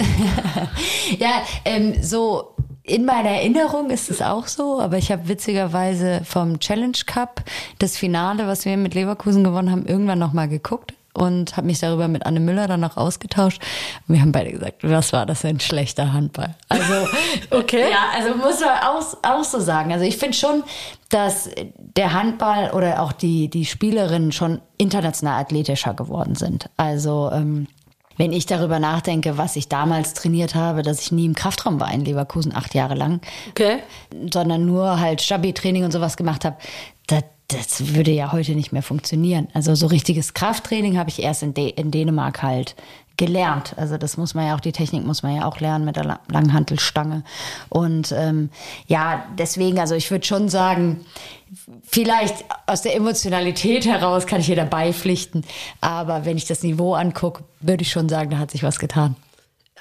ja, ähm, so in meiner Erinnerung ist es auch so, aber ich habe witzigerweise vom Challenge Cup das Finale, was wir mit Leverkusen gewonnen haben, irgendwann nochmal geguckt und habe mich darüber mit Anne Müller dann noch ausgetauscht. Und wir haben beide gesagt, was war das für ein schlechter Handball? Also, okay. Ja, also muss man auch, auch so sagen. Also ich finde schon, dass der Handball oder auch die, die Spielerinnen schon international athletischer geworden sind. Also ähm, wenn ich darüber nachdenke, was ich damals trainiert habe, dass ich nie im Kraftraum war in Leverkusen, acht Jahre lang, okay. sondern nur halt Stabi-Training und sowas gemacht habe, da, das würde ja heute nicht mehr funktionieren. Also so richtiges Krafttraining habe ich erst in, De in Dänemark halt gelernt. Also das muss man ja auch, die Technik muss man ja auch lernen mit der Langhantelstange. Und ähm, ja, deswegen, also ich würde schon sagen, vielleicht aus der Emotionalität heraus kann ich hier dabei pflichten. Aber wenn ich das Niveau angucke, würde ich schon sagen, da hat sich was getan.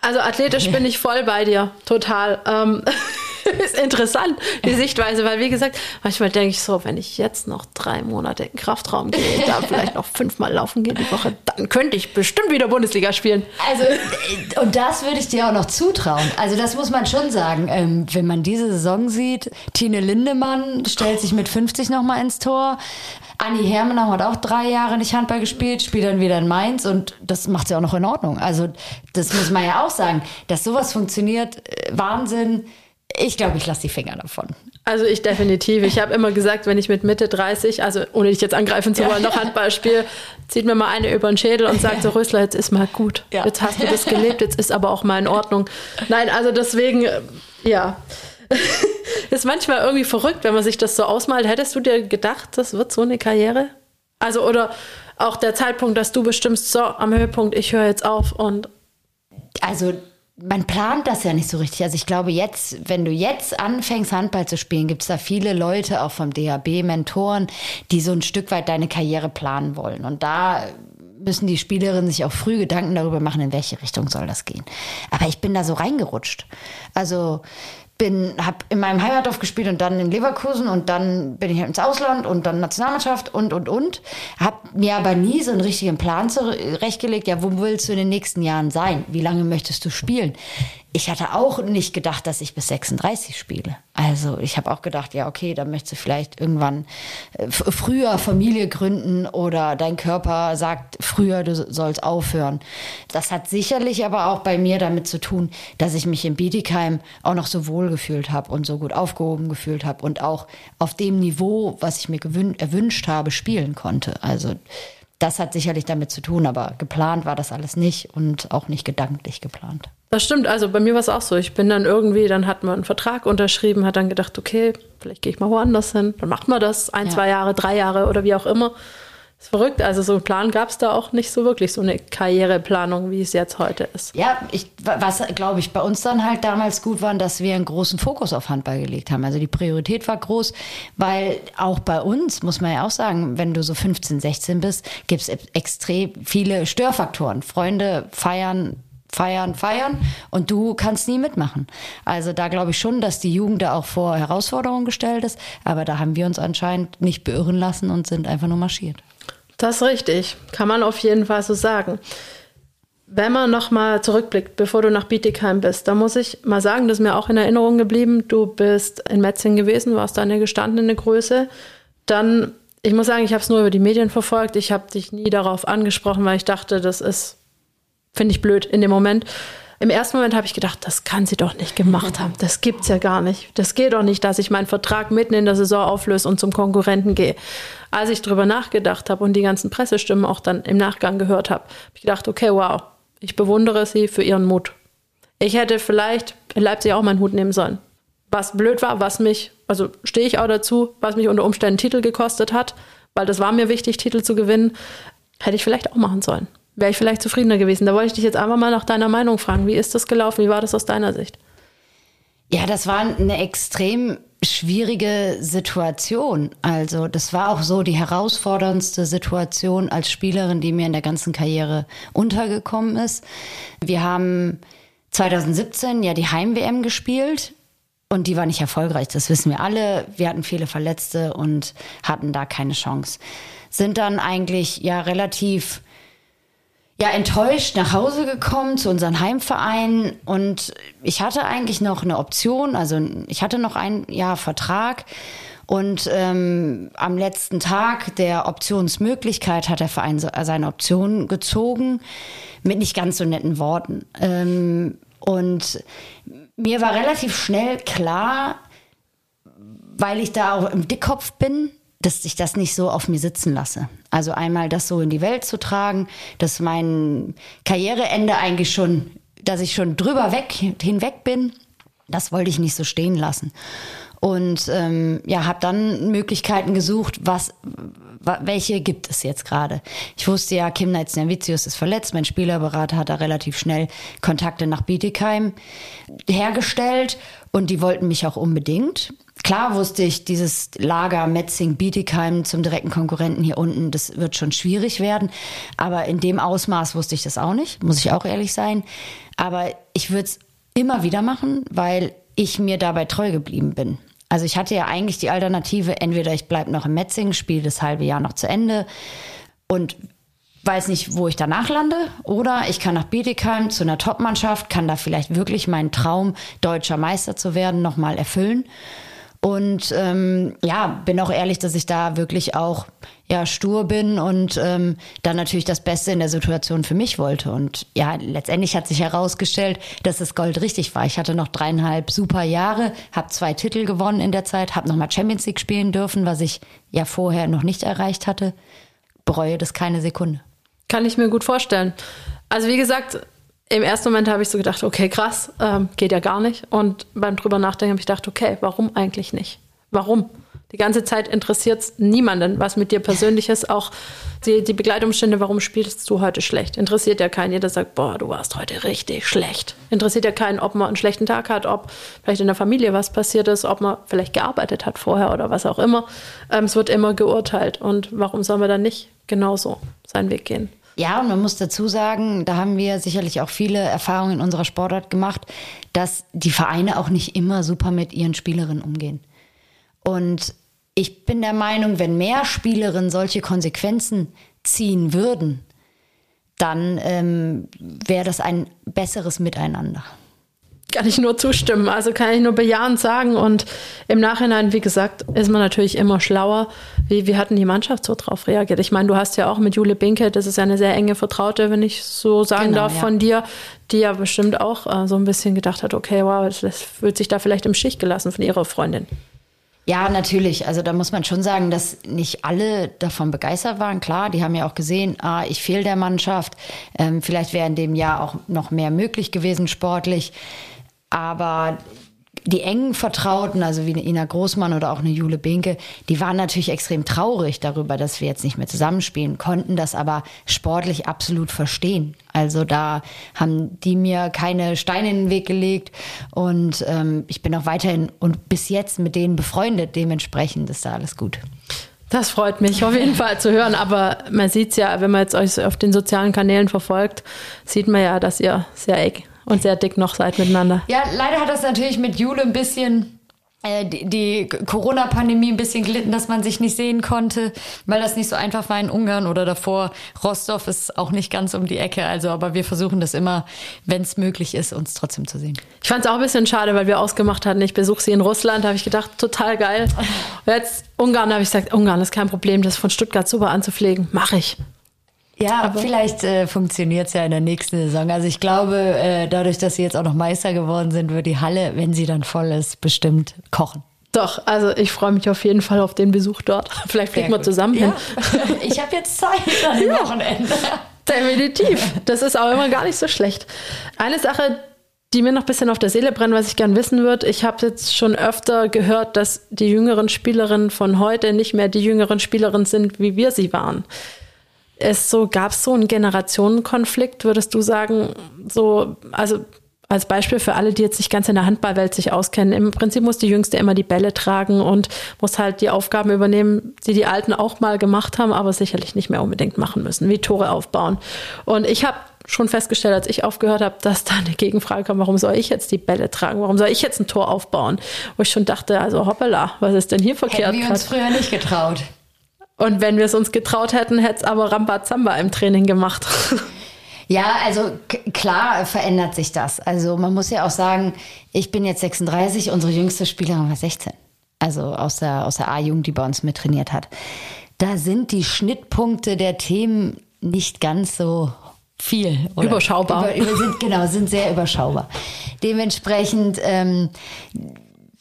Also athletisch bin ich voll bei dir, total. Ähm, ist interessant, die Sichtweise, weil wie gesagt, manchmal denke ich so, wenn ich jetzt noch drei Monate in den Kraftraum gehe, da vielleicht noch fünfmal laufen gehe die Woche, dann könnte ich bestimmt wieder Bundesliga spielen. Also, äh, und das würde ich dir auch noch zutrauen. Also, das muss man schon sagen. Ähm, wenn man diese Saison sieht, Tine Lindemann stellt sich mit 50 nochmal ins Tor. Anni Hermenau hat auch drei Jahre nicht Handball gespielt, spielt dann wieder in Mainz und das macht sie auch noch in Ordnung. Also, das muss man ja auch sagen. Dass sowas funktioniert, äh, Wahnsinn. Ich glaube, ich lasse die Finger davon. Also ich definitiv. Ich habe immer gesagt, wenn ich mit Mitte 30, also ohne dich jetzt angreifen zu wollen, noch Handball spiele, zieht mir mal eine über den Schädel und sagt so, Rösler, jetzt ist mal gut. Ja. Jetzt hast du das gelebt, jetzt ist aber auch mal in Ordnung. Nein, also deswegen, ja. ist manchmal irgendwie verrückt, wenn man sich das so ausmalt. Hättest du dir gedacht, das wird so eine Karriere? Also, oder auch der Zeitpunkt, dass du bestimmst, so am Höhepunkt, ich höre jetzt auf und. Also man plant das ja nicht so richtig. Also ich glaube jetzt, wenn du jetzt anfängst, Handball zu spielen, gibt es da viele Leute, auch vom DHB, Mentoren, die so ein Stück weit deine Karriere planen wollen. Und da müssen die Spielerinnen sich auch früh Gedanken darüber machen, in welche Richtung soll das gehen. Aber ich bin da so reingerutscht. Also bin, habe in meinem Heimatdorf gespielt und dann in Leverkusen und dann bin ich ins Ausland und dann Nationalmannschaft und und und. Habe mir aber nie so einen richtigen Plan zurechtgelegt. Ja, wo willst du in den nächsten Jahren sein? Wie lange möchtest du spielen? Ich hatte auch nicht gedacht, dass ich bis 36 spiele. Also ich habe auch gedacht, ja, okay, dann möchtest du vielleicht irgendwann äh, früher Familie gründen oder dein Körper sagt früher, du sollst aufhören. Das hat sicherlich aber auch bei mir damit zu tun, dass ich mich in Bietigheim auch noch so wohl gefühlt habe und so gut aufgehoben gefühlt habe und auch auf dem Niveau, was ich mir erwünscht habe, spielen konnte. Also das hat sicherlich damit zu tun, aber geplant war das alles nicht und auch nicht gedanklich geplant. Das stimmt, also bei mir war es auch so. Ich bin dann irgendwie, dann hat man einen Vertrag unterschrieben, hat dann gedacht, okay, vielleicht gehe ich mal woanders hin. Dann macht man das ein, ja. zwei Jahre, drei Jahre oder wie auch immer. Ist verrückt. Also so einen Plan gab es da auch nicht so wirklich, so eine Karriereplanung, wie es jetzt heute ist. Ja, ich, was glaube ich bei uns dann halt damals gut war, dass wir einen großen Fokus auf Handball gelegt haben. Also die Priorität war groß, weil auch bei uns, muss man ja auch sagen, wenn du so 15, 16 bist, gibt es extrem viele Störfaktoren. Freunde feiern feiern, feiern und du kannst nie mitmachen. Also da glaube ich schon, dass die Jugend da auch vor Herausforderungen gestellt ist, aber da haben wir uns anscheinend nicht beirren lassen und sind einfach nur marschiert. Das ist richtig, kann man auf jeden Fall so sagen. Wenn man nochmal zurückblickt, bevor du nach Bietigheim bist, da muss ich mal sagen, das ist mir auch in Erinnerung geblieben. Du bist in Metzing gewesen, warst da eine gestandene Größe. Dann, ich muss sagen, ich habe es nur über die Medien verfolgt. Ich habe dich nie darauf angesprochen, weil ich dachte, das ist Finde ich blöd in dem Moment. Im ersten Moment habe ich gedacht, das kann sie doch nicht gemacht haben. Das gibt's ja gar nicht. Das geht doch nicht, dass ich meinen Vertrag mitten in der Saison auflöse und zum Konkurrenten gehe. Als ich drüber nachgedacht habe und die ganzen Pressestimmen auch dann im Nachgang gehört habe, habe ich gedacht, okay, wow, ich bewundere sie für ihren Mut. Ich hätte vielleicht in Leipzig auch meinen Hut nehmen sollen. Was blöd war, was mich, also stehe ich auch dazu, was mich unter Umständen Titel gekostet hat, weil das war mir wichtig, Titel zu gewinnen, hätte ich vielleicht auch machen sollen wäre ich vielleicht zufriedener gewesen. Da wollte ich dich jetzt einfach mal nach deiner Meinung fragen. Wie ist das gelaufen? Wie war das aus deiner Sicht? Ja, das war eine extrem schwierige Situation. Also das war auch so die herausforderndste Situation als Spielerin, die mir in der ganzen Karriere untergekommen ist. Wir haben 2017 ja die Heim-WM gespielt und die war nicht erfolgreich. Das wissen wir alle. Wir hatten viele Verletzte und hatten da keine Chance. Sind dann eigentlich ja relativ ja enttäuscht nach Hause gekommen zu unseren Heimvereinen und ich hatte eigentlich noch eine Option, also ich hatte noch ein Jahr Vertrag und ähm, am letzten Tag der Optionsmöglichkeit hat der Verein seine Option gezogen mit nicht ganz so netten Worten. Ähm, und mir war relativ schnell klar, weil ich da auch im Dickkopf bin, dass ich das nicht so auf mir sitzen lasse. Also einmal das so in die Welt zu tragen, dass mein Karriereende eigentlich schon, dass ich schon drüber weg, hinweg bin, das wollte ich nicht so stehen lassen. und ähm, ja, habe dann Möglichkeiten gesucht, was welche gibt es jetzt gerade? Ich wusste ja, Kim Neitz-Nervitius ist verletzt. Mein Spielerberater hat da relativ schnell Kontakte nach Bietigheim hergestellt und die wollten mich auch unbedingt. Klar wusste ich, dieses Lager Metzing-Bietigheim zum direkten Konkurrenten hier unten, das wird schon schwierig werden. Aber in dem Ausmaß wusste ich das auch nicht, muss ich auch ehrlich sein. Aber ich würde es immer wieder machen, weil ich mir dabei treu geblieben bin. Also ich hatte ja eigentlich die Alternative, entweder ich bleibe noch im Metzing, spiele das halbe Jahr noch zu Ende und weiß nicht, wo ich danach lande. Oder ich kann nach Bietigheim zu einer Topmannschaft, kann da vielleicht wirklich meinen Traum, deutscher Meister zu werden, nochmal erfüllen. Und ähm, ja, bin auch ehrlich, dass ich da wirklich auch ja stur bin und ähm, dann natürlich das Beste in der Situation für mich wollte. Und ja, letztendlich hat sich herausgestellt, dass das Gold richtig war. Ich hatte noch dreieinhalb super Jahre, habe zwei Titel gewonnen in der Zeit, habe nochmal Champions League spielen dürfen, was ich ja vorher noch nicht erreicht hatte. Bereue das keine Sekunde. Kann ich mir gut vorstellen. Also wie gesagt, im ersten Moment habe ich so gedacht, okay, krass, ähm, geht ja gar nicht. Und beim drüber nachdenken habe ich gedacht, okay, warum eigentlich nicht? Warum? Die ganze Zeit interessiert es niemanden, was mit dir persönlich ist. Auch die, die Begleitumstände, warum spielst du heute schlecht? Interessiert ja keinen. Jeder sagt, boah, du warst heute richtig schlecht. Interessiert ja keinen, ob man einen schlechten Tag hat, ob vielleicht in der Familie was passiert ist, ob man vielleicht gearbeitet hat vorher oder was auch immer. Ähm, es wird immer geurteilt. Und warum sollen wir dann nicht genauso seinen Weg gehen? Ja, und man muss dazu sagen, da haben wir sicherlich auch viele Erfahrungen in unserer Sportart gemacht, dass die Vereine auch nicht immer super mit ihren Spielerinnen umgehen. Und ich bin der Meinung, wenn mehr Spielerinnen solche Konsequenzen ziehen würden, dann ähm, wäre das ein besseres Miteinander. Kann ich nur zustimmen. Also kann ich nur bejahend sagen. Und im Nachhinein, wie gesagt, ist man natürlich immer schlauer. Wie, wie hat denn die Mannschaft so drauf reagiert? Ich meine, du hast ja auch mit Jule Binke, das ist ja eine sehr enge Vertraute, wenn ich so sagen genau, darf, ja. von dir, die ja bestimmt auch äh, so ein bisschen gedacht hat, okay, wow, das wird sich da vielleicht im Stich gelassen von ihrer Freundin. Ja, natürlich. Also da muss man schon sagen, dass nicht alle davon begeistert waren. Klar, die haben ja auch gesehen, ah, ich fehle der Mannschaft. Ähm, vielleicht wäre in dem Jahr auch noch mehr möglich gewesen sportlich. Aber die engen Vertrauten, also wie eine Ina Großmann oder auch eine Jule Binke, die waren natürlich extrem traurig darüber, dass wir jetzt nicht mehr zusammenspielen, konnten das aber sportlich absolut verstehen. Also da haben die mir keine Steine in den Weg gelegt und ähm, ich bin auch weiterhin und bis jetzt mit denen befreundet. Dementsprechend ist da alles gut. Das freut mich auf jeden Fall zu hören. Aber man sieht es ja, wenn man jetzt euch auf den sozialen Kanälen verfolgt, sieht man ja, dass ihr sehr eng und sehr dick noch seid miteinander. Ja, leider hat das natürlich mit Jule ein bisschen äh, die, die Corona-Pandemie ein bisschen glitten, dass man sich nicht sehen konnte, weil das nicht so einfach war in Ungarn oder davor. Rostov ist auch nicht ganz um die Ecke, also aber wir versuchen das immer, wenn es möglich ist, uns trotzdem zu sehen. Ich fand es auch ein bisschen schade, weil wir ausgemacht hatten, ich besuche sie in Russland, habe ich gedacht, total geil. Jetzt Ungarn habe ich gesagt, Ungarn ist kein Problem, das von Stuttgart super anzupflegen, mache ich. Ja, aber vielleicht äh, funktioniert es ja in der nächsten Saison. Also ich glaube, äh, dadurch, dass sie jetzt auch noch Meister geworden sind, wird die Halle, wenn sie dann voll ist, bestimmt kochen. Doch, also ich freue mich auf jeden Fall auf den Besuch dort. Vielleicht fliegen wir zusammen hin. ich habe jetzt Zeit an dem ja, Wochenende. Definitiv. Das ist auch immer gar nicht so schlecht. Eine Sache, die mir noch ein bisschen auf der Seele brennt, was ich gern wissen würde. Ich habe jetzt schon öfter gehört, dass die jüngeren Spielerinnen von heute nicht mehr die jüngeren Spielerinnen sind, wie wir sie waren es so, gab es so einen Generationenkonflikt, würdest du sagen, so, also als Beispiel für alle, die jetzt nicht ganz in der Handballwelt sich auskennen. Im Prinzip muss die Jüngste immer die Bälle tragen und muss halt die Aufgaben übernehmen, die die Alten auch mal gemacht haben, aber sicherlich nicht mehr unbedingt machen müssen, wie Tore aufbauen. Und ich habe schon festgestellt, als ich aufgehört habe, dass da eine Gegenfrage kam, warum soll ich jetzt die Bälle tragen? Warum soll ich jetzt ein Tor aufbauen? Wo ich schon dachte, also hoppala, was ist denn hier verkehrt? Hätten wir uns früher nicht getraut. Und wenn wir es uns getraut hätten, hätte es aber Rambazamba im Training gemacht. Ja, also klar verändert sich das. Also man muss ja auch sagen, ich bin jetzt 36, unsere jüngste Spielerin war 16. Also aus der, aus der A-Jugend, die bei uns mittrainiert hat. Da sind die Schnittpunkte der Themen nicht ganz so viel. überschaubar. Über, über, sind, genau, sind sehr überschaubar. Dementsprechend ähm,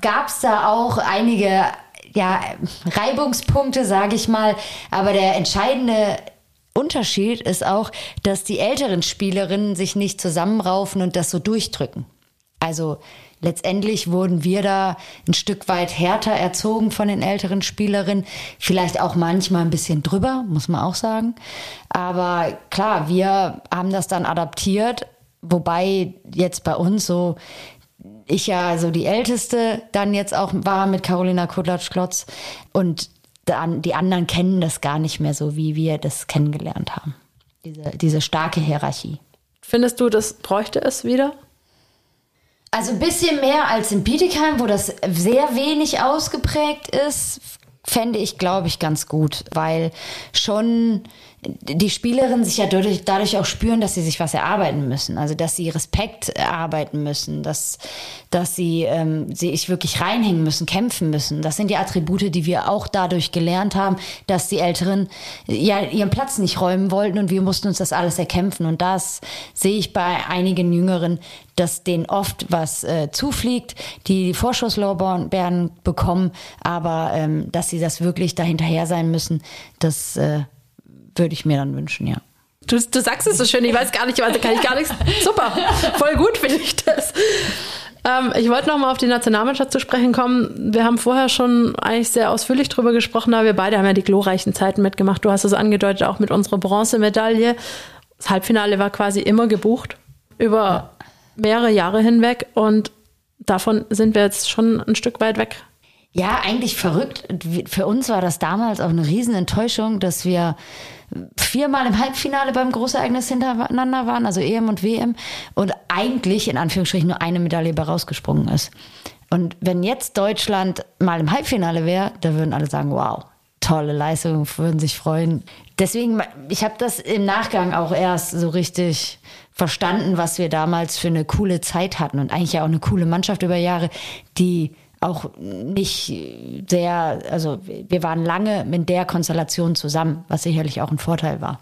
gab es da auch einige ja, Reibungspunkte, sage ich mal. Aber der entscheidende Unterschied ist auch, dass die älteren Spielerinnen sich nicht zusammenraufen und das so durchdrücken. Also letztendlich wurden wir da ein Stück weit härter erzogen von den älteren Spielerinnen. Vielleicht auch manchmal ein bisschen drüber, muss man auch sagen. Aber klar, wir haben das dann adaptiert. Wobei jetzt bei uns so ich ja so die Älteste dann jetzt auch war mit Carolina Kudlatsch-Klotz und dann die anderen kennen das gar nicht mehr so, wie wir das kennengelernt haben. Diese, diese starke Hierarchie. Findest du, das bräuchte es wieder? Also ein bisschen mehr als in Bietigheim, wo das sehr wenig ausgeprägt ist, fände ich, glaube ich, ganz gut, weil schon die Spielerinnen sich ja dadurch, dadurch auch spüren, dass sie sich was erarbeiten müssen. Also dass sie Respekt erarbeiten müssen, dass, dass sie ähm, sich wirklich reinhängen müssen, kämpfen müssen. Das sind die Attribute, die wir auch dadurch gelernt haben, dass die Älteren ja ihren Platz nicht räumen wollten und wir mussten uns das alles erkämpfen. Und das sehe ich bei einigen Jüngeren, dass denen oft was äh, zufliegt, die die Vorschusslorbeeren bekommen, aber ähm, dass sie das wirklich dahinterher sein müssen, das äh, würde ich mir dann wünschen, ja. Du, du sagst es so schön, ich weiß gar nicht, also kann ich gar nichts. Super, voll gut finde ich das. Ähm, ich wollte noch mal auf die Nationalmannschaft zu sprechen kommen. Wir haben vorher schon eigentlich sehr ausführlich darüber gesprochen, aber wir beide haben ja die glorreichen Zeiten mitgemacht. Du hast es angedeutet, auch mit unserer Bronzemedaille. Das Halbfinale war quasi immer gebucht, über mehrere Jahre hinweg und davon sind wir jetzt schon ein Stück weit weg. Ja, eigentlich verrückt. Für uns war das damals auch eine Riesenenttäuschung, dass wir viermal im Halbfinale beim Großereignis hintereinander waren, also EM und WM, und eigentlich in Anführungsstrichen nur eine Medaille bei rausgesprungen ist. Und wenn jetzt Deutschland mal im Halbfinale wäre, da würden alle sagen, wow, tolle Leistung, würden sich freuen. Deswegen, ich habe das im Nachgang auch erst so richtig verstanden, was wir damals für eine coole Zeit hatten und eigentlich ja auch eine coole Mannschaft über Jahre, die auch nicht sehr, also wir waren lange mit der Konstellation zusammen, was sicherlich auch ein Vorteil war.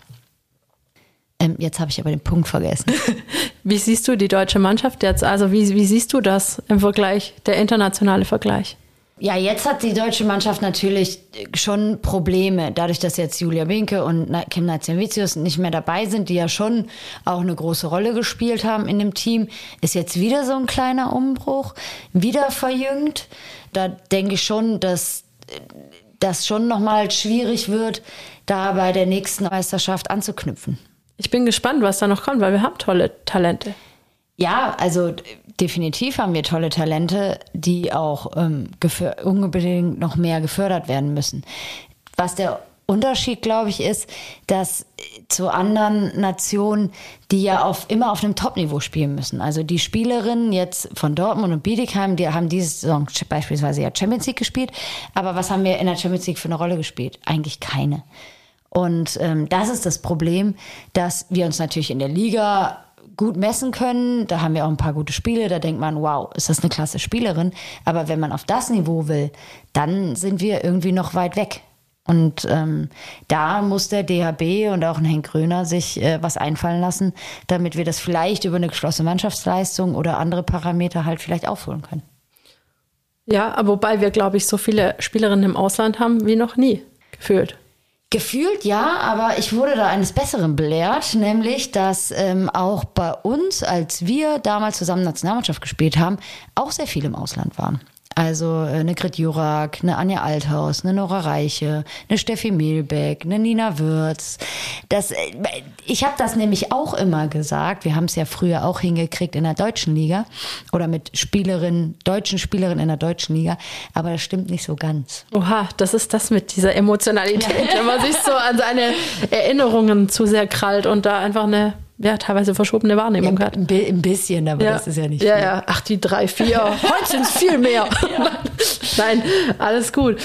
Ähm, jetzt habe ich aber den Punkt vergessen. Wie siehst du die deutsche Mannschaft jetzt? Also wie, wie siehst du das im Vergleich, der internationale Vergleich? Ja, jetzt hat die deutsche Mannschaft natürlich schon Probleme, dadurch, dass jetzt Julia Winke und Kim Nazianvicius nicht mehr dabei sind, die ja schon auch eine große Rolle gespielt haben in dem Team, ist jetzt wieder so ein kleiner Umbruch, wieder verjüngt. Da denke ich schon, dass das schon nochmal schwierig wird, da bei der nächsten Meisterschaft anzuknüpfen. Ich bin gespannt, was da noch kommt, weil wir haben tolle Talente. Ja, also definitiv haben wir tolle Talente, die auch ähm, unbedingt noch mehr gefördert werden müssen. Was der Unterschied, glaube ich, ist, dass zu anderen Nationen, die ja auf, immer auf einem Top-Niveau spielen müssen. Also die Spielerinnen jetzt von Dortmund und Bietigheim, die haben diese Saison beispielsweise ja Champions League gespielt. Aber was haben wir in der Champions League für eine Rolle gespielt? Eigentlich keine. Und ähm, das ist das Problem, dass wir uns natürlich in der Liga gut messen können. Da haben wir auch ein paar gute Spiele. Da denkt man, wow, ist das eine klasse Spielerin. Aber wenn man auf das Niveau will, dann sind wir irgendwie noch weit weg. Und ähm, da muss der DHB und auch ein Henk Gröner sich äh, was einfallen lassen, damit wir das vielleicht über eine geschlossene Mannschaftsleistung oder andere Parameter halt vielleicht aufholen können. Ja, wobei wir, glaube ich, so viele Spielerinnen im Ausland haben wie noch nie gefühlt. Gefühlt ja, aber ich wurde da eines Besseren belehrt, nämlich, dass ähm, auch bei uns, als wir damals zusammen Nationalmannschaft gespielt haben, auch sehr viele im Ausland waren. Also äh, eine Grit Jurak, eine Anja Althaus, eine Nora Reiche, eine Steffi Mehlbeck, eine Nina Würz. Das, äh, ich habe das nämlich auch immer gesagt. Wir haben es ja früher auch hingekriegt in der deutschen Liga oder mit Spielerinnen, deutschen Spielerinnen in der deutschen Liga. Aber das stimmt nicht so ganz. Oha, das ist das mit dieser Emotionalität, wenn man sich so an seine Erinnerungen zu sehr krallt und da einfach eine ja, teilweise verschobene Wahrnehmung ja, hat. Ein bisschen, aber ja. das ist ja nicht Ja, viel. ja, ach, die drei, vier. Heute sind es viel mehr. Nein, alles gut.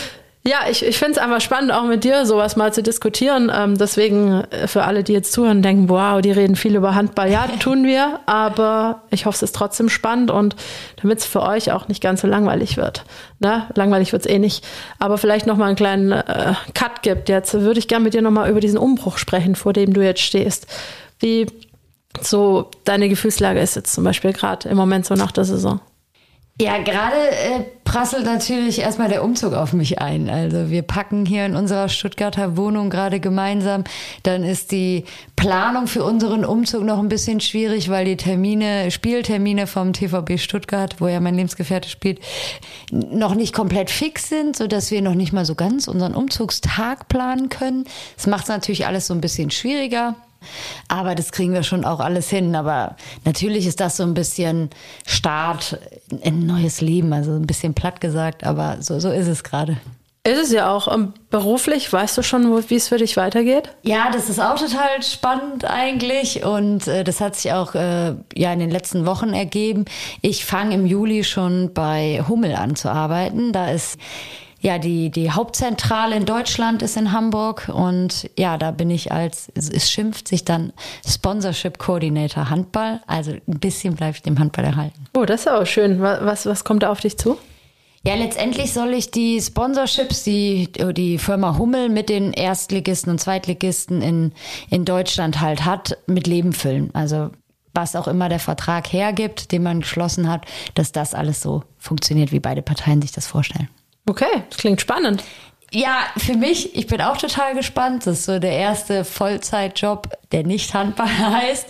Ja, ich, ich finde es einfach spannend, auch mit dir sowas mal zu diskutieren. Ähm, deswegen äh, für alle, die jetzt zuhören, denken, wow, die reden viel über Handball. Ja, tun wir, aber ich hoffe, es ist trotzdem spannend und damit es für euch auch nicht ganz so langweilig wird. Ne? Langweilig wird es eh nicht. Aber vielleicht noch mal einen kleinen äh, Cut gibt. Jetzt würde ich gerne mit dir noch mal über diesen Umbruch sprechen, vor dem du jetzt stehst. Wie so deine Gefühlslage ist jetzt zum Beispiel gerade im Moment so nach der Saison? Ja, gerade äh, prasselt natürlich erstmal der Umzug auf mich ein. Also wir packen hier in unserer Stuttgarter Wohnung gerade gemeinsam. Dann ist die Planung für unseren Umzug noch ein bisschen schwierig, weil die Termine, Spieltermine vom TVB Stuttgart, wo ja mein Lebensgefährte spielt, noch nicht komplett fix sind, so dass wir noch nicht mal so ganz unseren Umzugstag planen können. Das macht es natürlich alles so ein bisschen schwieriger. Aber das kriegen wir schon auch alles hin. Aber natürlich ist das so ein bisschen Start in ein neues Leben. Also ein bisschen platt gesagt, aber so, so ist es gerade. Ist es ja auch. Ähm, beruflich, weißt du schon, wie es für dich weitergeht? Ja, das ist auch total spannend eigentlich. Und äh, das hat sich auch äh, ja in den letzten Wochen ergeben. Ich fange im Juli schon bei Hummel an zu arbeiten. Da ist ja, die, die Hauptzentrale in Deutschland ist in Hamburg und ja, da bin ich als, es schimpft sich dann Sponsorship Coordinator Handball. Also ein bisschen bleibe ich dem Handball erhalten. Oh, das ist auch schön. Was, was kommt da auf dich zu? Ja, letztendlich soll ich die Sponsorships, die die Firma Hummel mit den Erstligisten und Zweitligisten in, in Deutschland halt hat, mit Leben füllen. Also was auch immer der Vertrag hergibt, den man geschlossen hat, dass das alles so funktioniert, wie beide Parteien sich das vorstellen. Okay, das klingt spannend. Ja, für mich, ich bin auch total gespannt. Das ist so der erste Vollzeitjob, der nicht Handball heißt.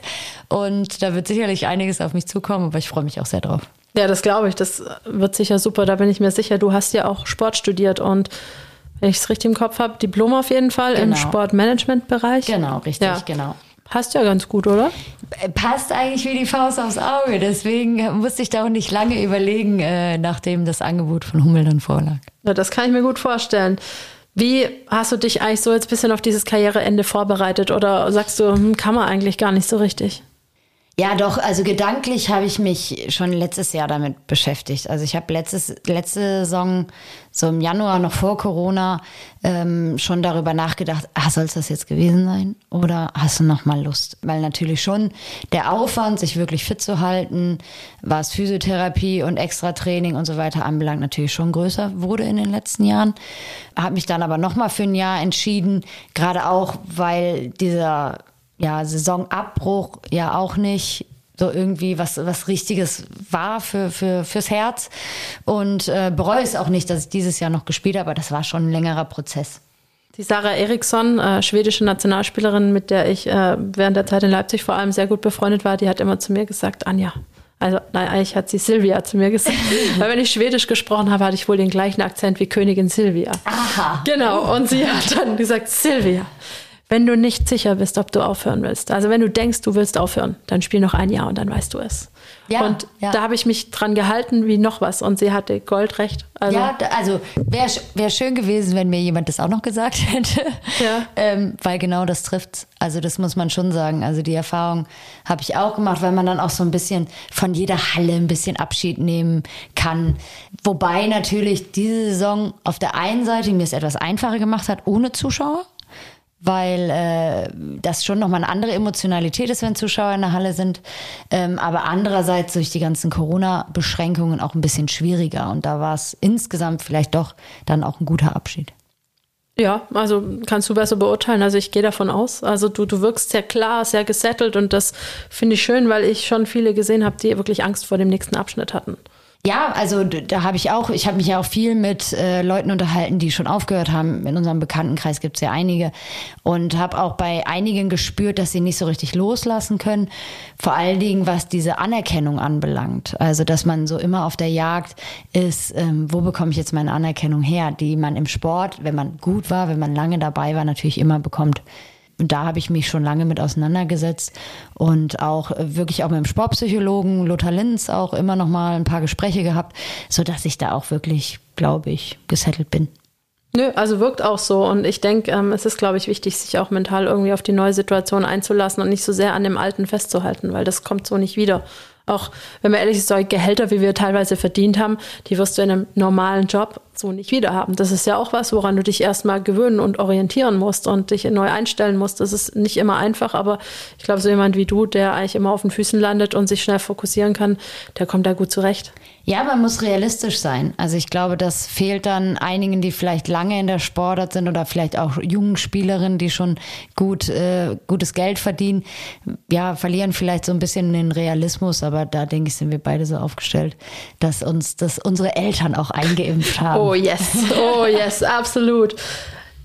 Und da wird sicherlich einiges auf mich zukommen, aber ich freue mich auch sehr drauf. Ja, das glaube ich. Das wird sicher super. Da bin ich mir sicher. Du hast ja auch Sport studiert und wenn ich es richtig im Kopf habe, Diplom auf jeden Fall genau. im Sportmanagement-Bereich. Genau, richtig, ja. genau. Passt ja ganz gut, oder? Passt eigentlich wie die Faust aufs Auge. Deswegen musste ich da auch nicht lange überlegen, äh, nachdem das Angebot von Hummel dann vorlag. Ja, das kann ich mir gut vorstellen. Wie hast du dich eigentlich so jetzt ein bisschen auf dieses Karriereende vorbereitet oder sagst du, hm, kann man eigentlich gar nicht so richtig? Ja, doch, also gedanklich habe ich mich schon letztes Jahr damit beschäftigt. Also ich habe letztes, letzte Saison, so im Januar noch vor Corona, ähm, schon darüber nachgedacht, ah, soll es das jetzt gewesen sein? Oder hast du noch mal Lust? Weil natürlich schon der Aufwand, sich wirklich fit zu halten, was Physiotherapie und Extra-Training und so weiter anbelangt, natürlich schon größer wurde in den letzten Jahren. Habe mich dann aber noch mal für ein Jahr entschieden, gerade auch, weil dieser ja, Saisonabbruch ja auch nicht so irgendwie was, was Richtiges war für, für, fürs Herz. Und äh, bereue es auch nicht, dass ich dieses Jahr noch gespielt habe, aber das war schon ein längerer Prozess. Die Sarah Eriksson, äh, schwedische Nationalspielerin, mit der ich äh, während der Zeit in Leipzig vor allem sehr gut befreundet war, die hat immer zu mir gesagt, Anja, also nein, eigentlich hat sie Silvia zu mir gesagt. Weil wenn ich Schwedisch gesprochen habe, hatte ich wohl den gleichen Akzent wie Königin Silvia. Aha. Genau. Und sie hat dann gesagt, Silvia, wenn du nicht sicher bist, ob du aufhören willst. Also wenn du denkst, du willst aufhören, dann spiel noch ein Jahr und dann weißt du es. Ja, und ja. da habe ich mich dran gehalten wie noch was und sie hatte Goldrecht. Also ja, also wäre wär schön gewesen, wenn mir jemand das auch noch gesagt hätte. Ja. ähm, weil genau das trifft. Also das muss man schon sagen. Also die Erfahrung habe ich auch gemacht, weil man dann auch so ein bisschen von jeder Halle ein bisschen Abschied nehmen kann. Wobei natürlich diese Saison auf der einen Seite mir es etwas einfacher gemacht hat, ohne Zuschauer weil äh, das schon nochmal eine andere Emotionalität ist, wenn Zuschauer in der Halle sind. Ähm, aber andererseits durch die ganzen Corona-Beschränkungen auch ein bisschen schwieriger. Und da war es insgesamt vielleicht doch dann auch ein guter Abschied. Ja, also kannst du besser beurteilen. Also ich gehe davon aus. Also du, du wirkst sehr klar, sehr gesettelt und das finde ich schön, weil ich schon viele gesehen habe, die wirklich Angst vor dem nächsten Abschnitt hatten. Ja, also da habe ich auch, ich habe mich ja auch viel mit äh, Leuten unterhalten, die schon aufgehört haben. In unserem Bekanntenkreis gibt es ja einige. Und habe auch bei einigen gespürt, dass sie nicht so richtig loslassen können. Vor allen Dingen, was diese Anerkennung anbelangt. Also, dass man so immer auf der Jagd ist, ähm, wo bekomme ich jetzt meine Anerkennung her, die man im Sport, wenn man gut war, wenn man lange dabei war, natürlich immer bekommt. Da habe ich mich schon lange mit auseinandergesetzt und auch äh, wirklich auch mit dem Sportpsychologen Lothar Linz auch immer noch mal ein paar Gespräche gehabt, so dass ich da auch wirklich, glaube ich, gesettelt bin. Nö, also wirkt auch so. Und ich denke, ähm, es ist, glaube ich, wichtig, sich auch mental irgendwie auf die neue Situation einzulassen und nicht so sehr an dem Alten festzuhalten, weil das kommt so nicht wieder. Auch wenn wir ehrlich sind, solche Gehälter, wie wir teilweise verdient haben, die wirst du in einem normalen Job so nicht wieder haben. Das ist ja auch was, woran du dich erstmal gewöhnen und orientieren musst und dich neu einstellen musst. Das ist nicht immer einfach, aber ich glaube, so jemand wie du, der eigentlich immer auf den Füßen landet und sich schnell fokussieren kann, der kommt da gut zurecht. Ja, man muss realistisch sein. Also ich glaube, das fehlt dann einigen, die vielleicht lange in der Sportart sind oder vielleicht auch jungen Spielerinnen, die schon gut äh, gutes Geld verdienen. Ja, verlieren vielleicht so ein bisschen den Realismus, aber da denke ich, sind wir beide so aufgestellt, dass uns das unsere Eltern auch eingeimpft haben. Oh yes, oh yes, absolut.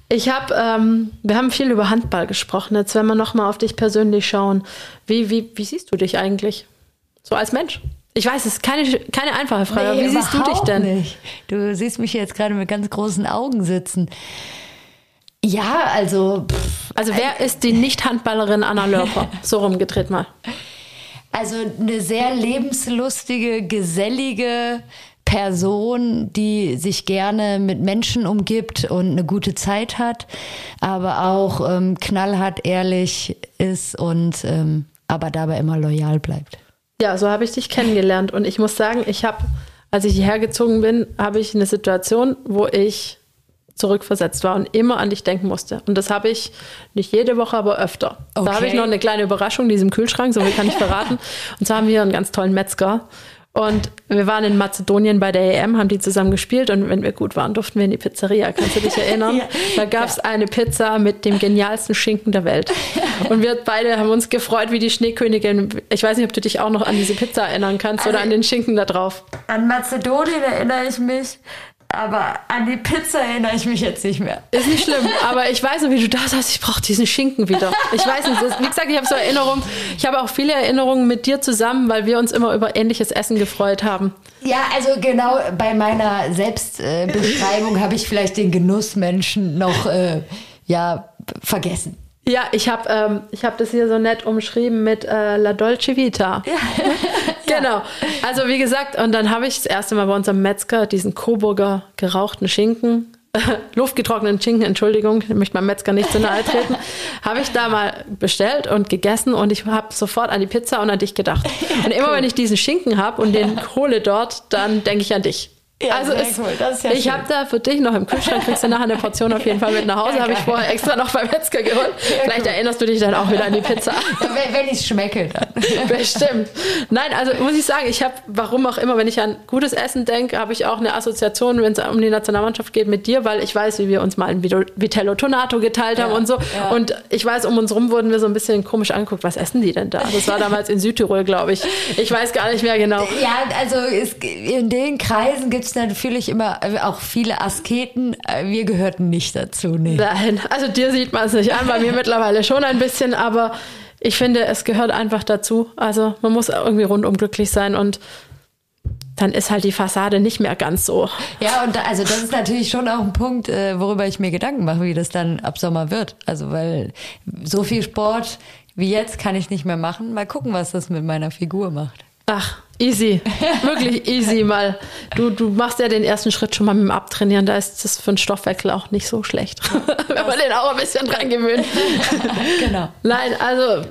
Ich habe, ähm, wir haben viel über Handball gesprochen. Jetzt, wenn wir noch mal auf dich persönlich schauen, wie, wie, wie siehst du dich eigentlich so als Mensch? Ich weiß, es ist keine, keine einfache Frage. Nee, Wie siehst du dich denn? Nicht. Du siehst mich jetzt gerade mit ganz großen Augen sitzen. Ja, also. Pff, also, wer ist die Nicht-Handballerin Anna Lörper? So rumgedreht mal. Also, eine sehr lebenslustige, gesellige Person, die sich gerne mit Menschen umgibt und eine gute Zeit hat, aber auch ähm, knallhart ehrlich ist und ähm, aber dabei immer loyal bleibt. Ja, so habe ich dich kennengelernt. Und ich muss sagen, ich habe, als ich hierher gezogen bin, habe ich eine Situation, wo ich zurückversetzt war und immer an dich denken musste. Und das habe ich nicht jede Woche, aber öfter. Okay. Da habe ich noch eine kleine Überraschung in diesem Kühlschrank, so viel kann ich verraten. Und zwar haben wir einen ganz tollen Metzger. Und wir waren in Mazedonien bei der EM, haben die zusammen gespielt und wenn wir gut waren, durften wir in die Pizzeria. Kannst du dich erinnern? ja. Da gab es ja. eine Pizza mit dem genialsten Schinken der Welt. Und wir beide haben uns gefreut wie die Schneekönigin. Ich weiß nicht, ob du dich auch noch an diese Pizza erinnern kannst also, oder an den Schinken da drauf. An Mazedonien erinnere ich mich. Aber an die Pizza erinnere ich mich jetzt nicht mehr. Ist nicht schlimm, aber ich weiß noch, wie du da sagst, ich brauche diesen Schinken wieder. Ich weiß nicht, das, wie gesagt, ich habe so Erinnerungen. Ich habe auch viele Erinnerungen mit dir zusammen, weil wir uns immer über ähnliches Essen gefreut haben. Ja, also genau bei meiner Selbstbeschreibung äh, habe ich vielleicht den Genussmenschen noch äh, ja, vergessen. Ja, ich habe ähm, hab das hier so nett umschrieben mit äh, La Dolce Vita. Ja. Genau. Also wie gesagt, und dann habe ich das erste Mal bei unserem Metzger diesen Coburger gerauchten Schinken, äh, luftgetrockneten Schinken, Entschuldigung, ich möchte meinem Metzger nicht zu nahe treten, habe ich da mal bestellt und gegessen und ich habe sofort an die Pizza und an dich gedacht. Und immer wenn ich diesen Schinken habe und den hole dort, dann denke ich an dich. Ja, also es, cool. ja ich habe da für dich noch im Kühlschrank, kriegst du nachher eine Portion auf jeden Fall mit nach Hause, ja, habe ich vorher extra noch beim Metzger geholt. Vielleicht cool. erinnerst du dich dann auch wieder an die Pizza. wenn wenn ich es schmecke, dann. Bestimmt. Nein, also muss ich sagen, ich habe, warum auch immer, wenn ich an gutes Essen denke, habe ich auch eine Assoziation, wenn es um die Nationalmannschaft geht, mit dir, weil ich weiß, wie wir uns mal ein Vitello Tonato geteilt haben und so. Und ich weiß, um uns rum wurden wir so ein bisschen komisch angeguckt, was essen die denn da? Das war damals in Südtirol, glaube ich. Ich weiß gar nicht mehr genau. Ja, also es, in den Kreisen gibt es natürlich immer äh, auch viele Asketen. Äh, wir gehörten nicht dazu. Nee. Nein, also dir sieht man es nicht an, bei mir mittlerweile schon ein bisschen, aber ich finde, es gehört einfach dazu. Also man muss irgendwie rundum glücklich sein und dann ist halt die Fassade nicht mehr ganz so. Ja, und da, also das ist natürlich schon auch ein Punkt, äh, worüber ich mir Gedanken mache, wie das dann ab Sommer wird. Also weil so viel Sport wie jetzt kann ich nicht mehr machen. Mal gucken, was das mit meiner Figur macht. Ach, easy. Wirklich easy mal. Du, du machst ja den ersten Schritt schon mal mit dem Abtrainieren. Da ist das für den Stoffwechsel auch nicht so schlecht. Wenn man den auch ein bisschen dran gewöhnt. genau. Nein, also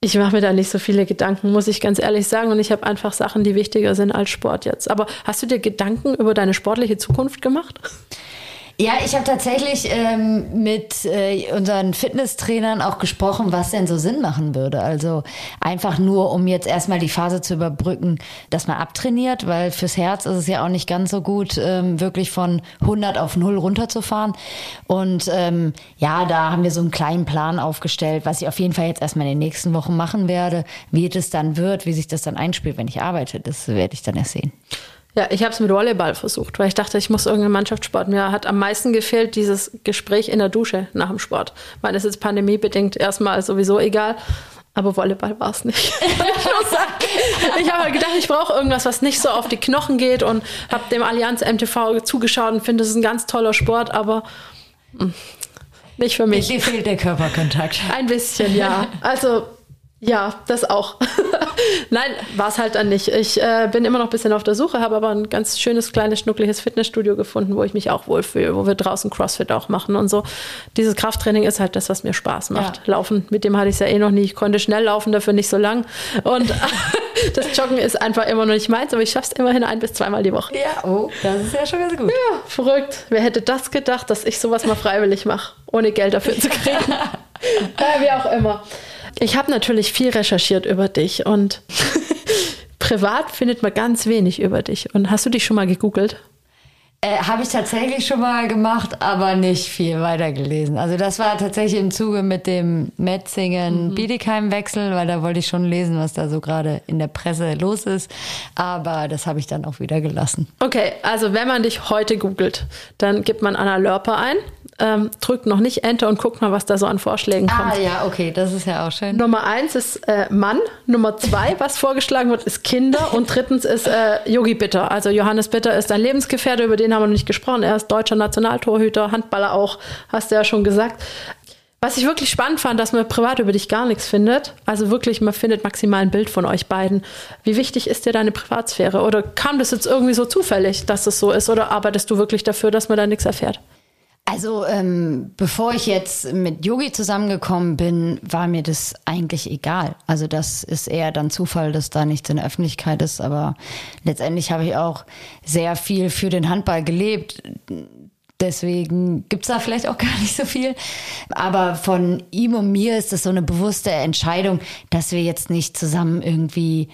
ich mache mir da nicht so viele Gedanken, muss ich ganz ehrlich sagen. Und ich habe einfach Sachen, die wichtiger sind als Sport jetzt. Aber hast du dir Gedanken über deine sportliche Zukunft gemacht? Ja, ich habe tatsächlich ähm, mit äh, unseren Fitnesstrainern auch gesprochen, was denn so Sinn machen würde. Also einfach nur, um jetzt erstmal die Phase zu überbrücken, dass man abtrainiert, weil fürs Herz ist es ja auch nicht ganz so gut, ähm, wirklich von 100 auf 0 runterzufahren. Und ähm, ja, da haben wir so einen kleinen Plan aufgestellt, was ich auf jeden Fall jetzt erstmal in den nächsten Wochen machen werde. Wie das dann wird, wie sich das dann einspielt, wenn ich arbeite, das werde ich dann erst sehen. Ja, ich habe es mit Volleyball versucht, weil ich dachte, ich muss irgendeinen Mannschaftssport. Mir hat am meisten gefehlt dieses Gespräch in der Dusche nach dem Sport. Ich meine, es ist pandemiebedingt erstmal sowieso egal. Aber Volleyball war es nicht. ich habe halt gedacht, ich brauche irgendwas, was nicht so auf die Knochen geht und habe dem Allianz MTV zugeschaut und finde, es ist ein ganz toller Sport, aber mh, hm, nicht für mich. Mir fehlt der Körperkontakt. Ein bisschen, ja. Also ja, das auch. Nein, war es halt dann nicht. Ich äh, bin immer noch ein bisschen auf der Suche, habe aber ein ganz schönes, kleines, schnuckliges Fitnessstudio gefunden, wo ich mich auch wohlfühle, wo wir draußen CrossFit auch machen und so. Dieses Krafttraining ist halt das, was mir Spaß macht. Ja. Laufen, mit dem hatte ich es ja eh noch nie. Ich konnte schnell laufen, dafür nicht so lang. Und das Joggen ist einfach immer noch nicht meins, aber ich schaffe es immerhin ein bis zweimal die Woche. Ja, oh, das ist ja schon ganz gut. Ja, verrückt. Wer hätte das gedacht, dass ich sowas mal freiwillig mache, ohne Geld dafür zu kriegen? wie auch immer. Ich habe natürlich viel recherchiert über dich und privat findet man ganz wenig über dich. Und hast du dich schon mal gegoogelt? Äh, Habe ich tatsächlich schon mal gemacht, aber nicht viel weitergelesen. Also das war tatsächlich im Zuge mit dem Metzingen-Bietigheim-Wechsel, weil da wollte ich schon lesen, was da so gerade in der Presse los ist. Aber das habe ich dann auch wieder gelassen. Okay, also wenn man dich heute googelt, dann gibt man Anna Lörper ein, ähm, drückt noch nicht Enter und guckt mal, was da so an Vorschlägen kommt. Ah ja, okay, das ist ja auch schön. Nummer eins ist äh, Mann, Nummer zwei, was vorgeschlagen wird, ist Kinder und drittens ist äh, Yogi Bitter. Also Johannes Bitter ist ein Lebensgefährte, über den haben wir noch nicht gesprochen. Er ist deutscher Nationaltorhüter, Handballer auch, hast du ja schon gesagt. Was ich wirklich spannend fand, dass man privat über dich gar nichts findet. Also wirklich, man findet maximal ein Bild von euch beiden. Wie wichtig ist dir deine Privatsphäre? Oder kam das jetzt irgendwie so zufällig, dass es so ist? Oder arbeitest du wirklich dafür, dass man da nichts erfährt? Also ähm, bevor ich jetzt mit Yogi zusammengekommen bin, war mir das eigentlich egal. Also das ist eher dann Zufall, dass da nichts in der Öffentlichkeit ist. Aber letztendlich habe ich auch sehr viel für den Handball gelebt. Deswegen gibt's da vielleicht auch gar nicht so viel. Aber von ihm und mir ist das so eine bewusste Entscheidung, dass wir jetzt nicht zusammen irgendwie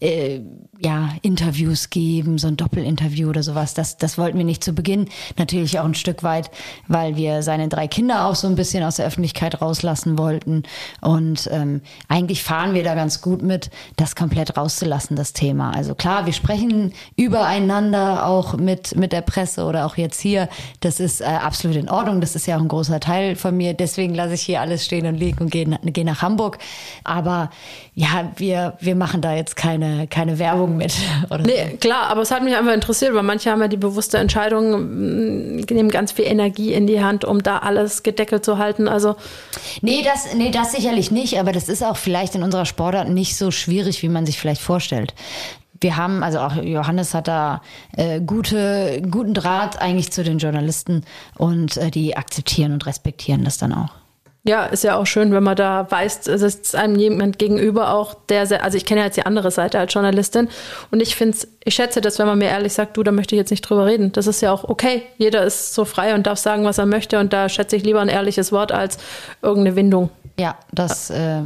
äh, ja, Interviews geben, so ein Doppelinterview oder sowas. Das, das wollten wir nicht zu Beginn. Natürlich auch ein Stück weit, weil wir seine drei Kinder auch so ein bisschen aus der Öffentlichkeit rauslassen wollten. Und ähm, eigentlich fahren wir da ganz gut mit, das komplett rauszulassen, das Thema. Also klar, wir sprechen übereinander auch mit, mit der Presse oder auch jetzt hier. Das ist äh, absolut in Ordnung. Das ist ja auch ein großer Teil von mir. Deswegen lasse ich hier alles stehen und liegen und gehe, gehe nach Hamburg. Aber ja, wir, wir machen da jetzt keine, keine Werbung mit. Oder nee, klar, aber es hat mich einfach interessiert, weil manche haben ja die bewusste Entscheidung, mm, nehmen ganz viel Energie in die Hand, um da alles gedeckelt zu halten. Also nee, das, nee, das sicherlich nicht, aber das ist auch vielleicht in unserer Sportart nicht so schwierig, wie man sich vielleicht vorstellt wir haben, also auch Johannes hat da äh, gute, guten Draht eigentlich zu den Journalisten und äh, die akzeptieren und respektieren das dann auch. Ja, ist ja auch schön, wenn man da weiß, es ist einem jemand gegenüber auch, der sehr, also ich kenne ja jetzt die andere Seite als Journalistin und ich finde ich schätze das, wenn man mir ehrlich sagt, du, da möchte ich jetzt nicht drüber reden. Das ist ja auch okay. Jeder ist so frei und darf sagen, was er möchte und da schätze ich lieber ein ehrliches Wort als irgendeine Windung. Ja, das, äh,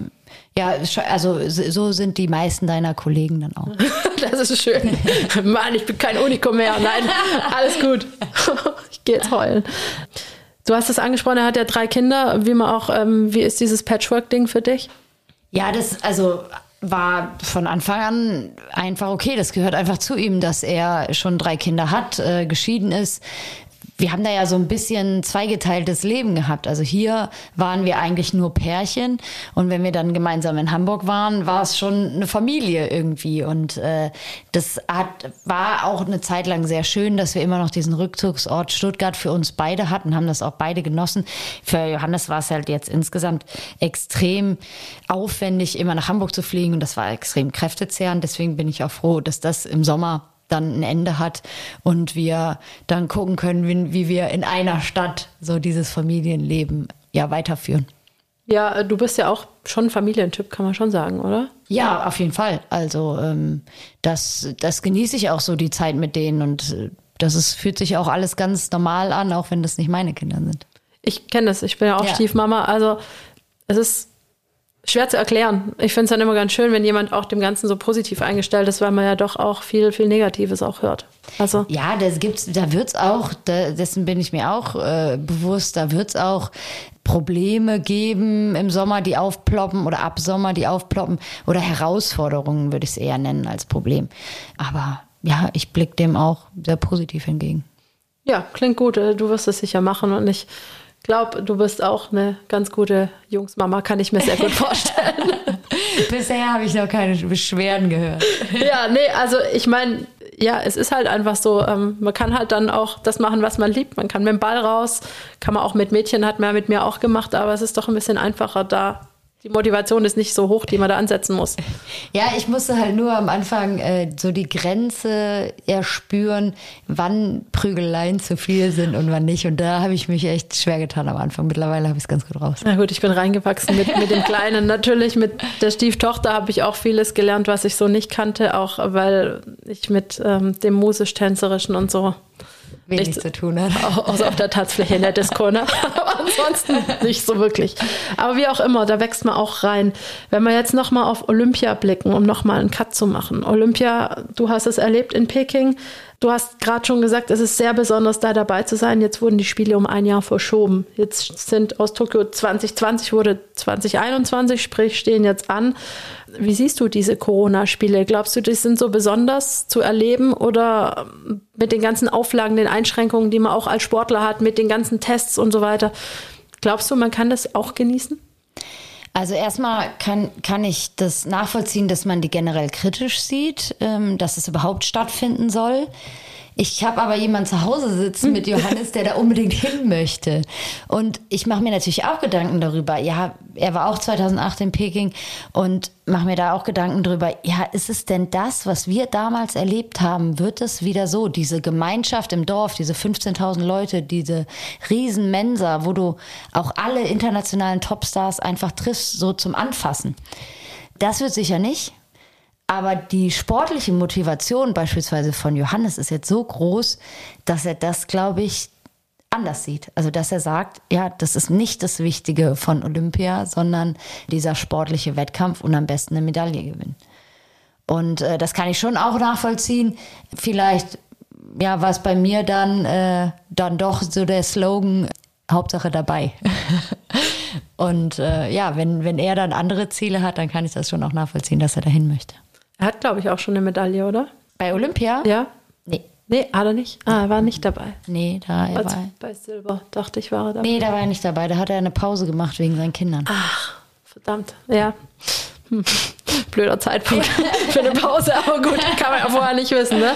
ja, also so sind die meisten deiner Kollegen dann auch. das ist schön. Mann, ich bin kein Unikum mehr. Nein, alles gut. ich gehe jetzt heulen. Du hast es angesprochen, er hat ja drei Kinder. Wie man auch, ähm, wie ist dieses Patchwork-Ding für dich? Ja, das, also war von Anfang an einfach okay. Das gehört einfach zu ihm, dass er schon drei Kinder hat, äh, geschieden ist wir haben da ja so ein bisschen zweigeteiltes Leben gehabt. Also hier waren wir eigentlich nur Pärchen und wenn wir dann gemeinsam in Hamburg waren, war es schon eine Familie irgendwie. Und äh, das hat, war auch eine Zeit lang sehr schön, dass wir immer noch diesen Rückzugsort Stuttgart für uns beide hatten, haben das auch beide genossen. Für Johannes war es halt jetzt insgesamt extrem aufwendig, immer nach Hamburg zu fliegen und das war extrem kräftezehrend. Deswegen bin ich auch froh, dass das im Sommer dann ein Ende hat und wir dann gucken können, wie, wie wir in einer Stadt so dieses Familienleben ja weiterführen. Ja, du bist ja auch schon Familientyp, kann man schon sagen, oder? Ja, auf jeden Fall. Also ähm, das, das genieße ich auch so die Zeit mit denen und äh, das ist, fühlt sich auch alles ganz normal an, auch wenn das nicht meine Kinder sind. Ich kenne das, ich bin ja auch ja. Stiefmama. Also es ist schwer zu erklären. Ich finde es dann immer ganz schön, wenn jemand auch dem Ganzen so positiv eingestellt ist, weil man ja doch auch viel, viel Negatives auch hört. Also ja, das gibt's, da wird's auch, da, dessen bin ich mir auch äh, bewusst, da wird's auch Probleme geben im Sommer, die aufploppen oder ab Sommer, die aufploppen oder Herausforderungen würde ich es eher nennen als Problem. Aber ja, ich blicke dem auch sehr positiv entgegen. Ja, klingt gut. Du wirst es sicher machen und ich glaube, du bist auch eine ganz gute Jungsmama, kann ich mir sehr gut vorstellen. Bisher habe ich noch keine Beschwerden gehört. Ja, nee, also ich meine, ja, es ist halt einfach so, ähm, man kann halt dann auch das machen, was man liebt. Man kann mit dem Ball raus, kann man auch mit Mädchen, hat man mit mir auch gemacht, aber es ist doch ein bisschen einfacher da die Motivation ist nicht so hoch, die man da ansetzen muss. Ja, ich musste halt nur am Anfang äh, so die Grenze erspüren, wann Prügeleien zu viel sind und wann nicht. Und da habe ich mich echt schwer getan am Anfang. Mittlerweile habe ich es ganz gut raus. Na gut, ich bin reingewachsen mit, mit dem Kleinen. Natürlich mit der Stieftochter habe ich auch vieles gelernt, was ich so nicht kannte, auch weil ich mit ähm, dem musisch-tänzerischen und so wenig zu tun hat. Außer auf der Tanzfläche in der Disco, ne? ansonsten nicht so wirklich. Aber wie auch immer, da wächst man auch rein. Wenn wir jetzt nochmal auf Olympia blicken, um nochmal einen Cut zu machen. Olympia, du hast es erlebt in Peking. Du hast gerade schon gesagt, es ist sehr besonders, da dabei zu sein. Jetzt wurden die Spiele um ein Jahr verschoben. Jetzt sind aus Tokio 2020 wurde 2021, sprich stehen jetzt an. Wie siehst du diese Corona-Spiele? Glaubst du, die sind so besonders zu erleben oder mit den ganzen Auflagen, den Einschränkungen, die man auch als Sportler hat, mit den ganzen Tests und so weiter? Glaubst du, man kann das auch genießen? Also erstmal kann, kann ich das nachvollziehen, dass man die generell kritisch sieht, ähm, dass es überhaupt stattfinden soll. Ich habe aber jemanden zu Hause sitzen mit Johannes, der da unbedingt hin möchte. Und ich mache mir natürlich auch Gedanken darüber. Ja, er war auch 2008 in Peking und mache mir da auch Gedanken darüber. Ja, ist es denn das, was wir damals erlebt haben? Wird es wieder so? Diese Gemeinschaft im Dorf, diese 15.000 Leute, diese riesen Mensa, wo du auch alle internationalen Topstars einfach triffst, so zum Anfassen. Das wird sicher nicht. Aber die sportliche Motivation beispielsweise von Johannes ist jetzt so groß, dass er das, glaube ich, anders sieht. Also dass er sagt, ja, das ist nicht das Wichtige von Olympia, sondern dieser sportliche Wettkampf und am besten eine Medaille gewinnen. Und äh, das kann ich schon auch nachvollziehen. Vielleicht, ja, war es bei mir dann, äh, dann doch so der Slogan, Hauptsache dabei. und äh, ja, wenn, wenn er dann andere Ziele hat, dann kann ich das schon auch nachvollziehen, dass er dahin möchte. Er hat, glaube ich, auch schon eine Medaille, oder? Bei Olympia? Ja. Nee. Nee, hat er nicht. Ah, er war nicht dabei. Nee, da er Als war. bei Silber, dachte ich, war er dabei. Nee, da war er nicht dabei. Da hat er eine Pause gemacht wegen seinen Kindern. Ach, verdammt. Ja. Hm. Blöder Zeitpunkt für eine Pause, aber gut, kann man ja vorher nicht wissen, ne?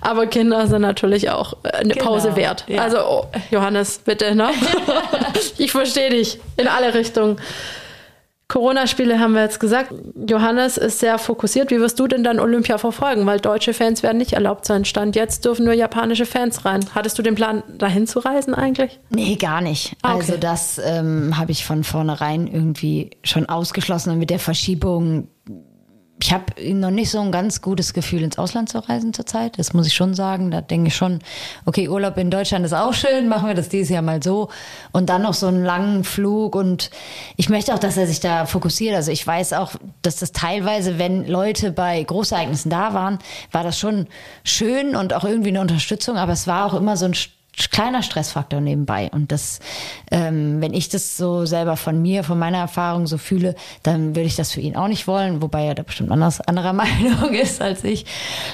Aber Kinder sind natürlich auch äh, eine Genau, Pause wert. ja. Also, oh, Johannes, bitte, ne? ich verstehe dich in alle Richtungen. Corona-Spiele haben wir jetzt gesagt. Johannes ist sehr fokussiert. Wie wirst du denn dann Olympia verfolgen? Weil deutsche Fans werden nicht erlaubt sein. Stand jetzt dürfen nur japanische Fans rein. Hattest du den Plan, dahin zu reisen eigentlich? Nee, gar nicht. Ah, okay. Also das ähm, habe ich von vornherein irgendwie schon ausgeschlossen. Und mit der Verschiebung, ich habe noch nicht so ein ganz gutes Gefühl, ins Ausland zu reisen zurzeit. Das muss ich schon sagen. Da denke ich schon, okay, Urlaub in Deutschland ist auch schön, machen wir das dieses Jahr mal so. Und dann noch so einen langen Flug. Und ich möchte auch, dass er sich da fokussiert. Also ich weiß auch, dass das teilweise, wenn Leute bei Großereignissen da waren, war das schon schön und auch irgendwie eine Unterstützung. Aber es war auch immer so ein kleiner Stressfaktor nebenbei. Und das, ähm, wenn ich das so selber von mir, von meiner Erfahrung so fühle, dann würde ich das für ihn auch nicht wollen, wobei er da bestimmt anders, anderer Meinung ist als ich.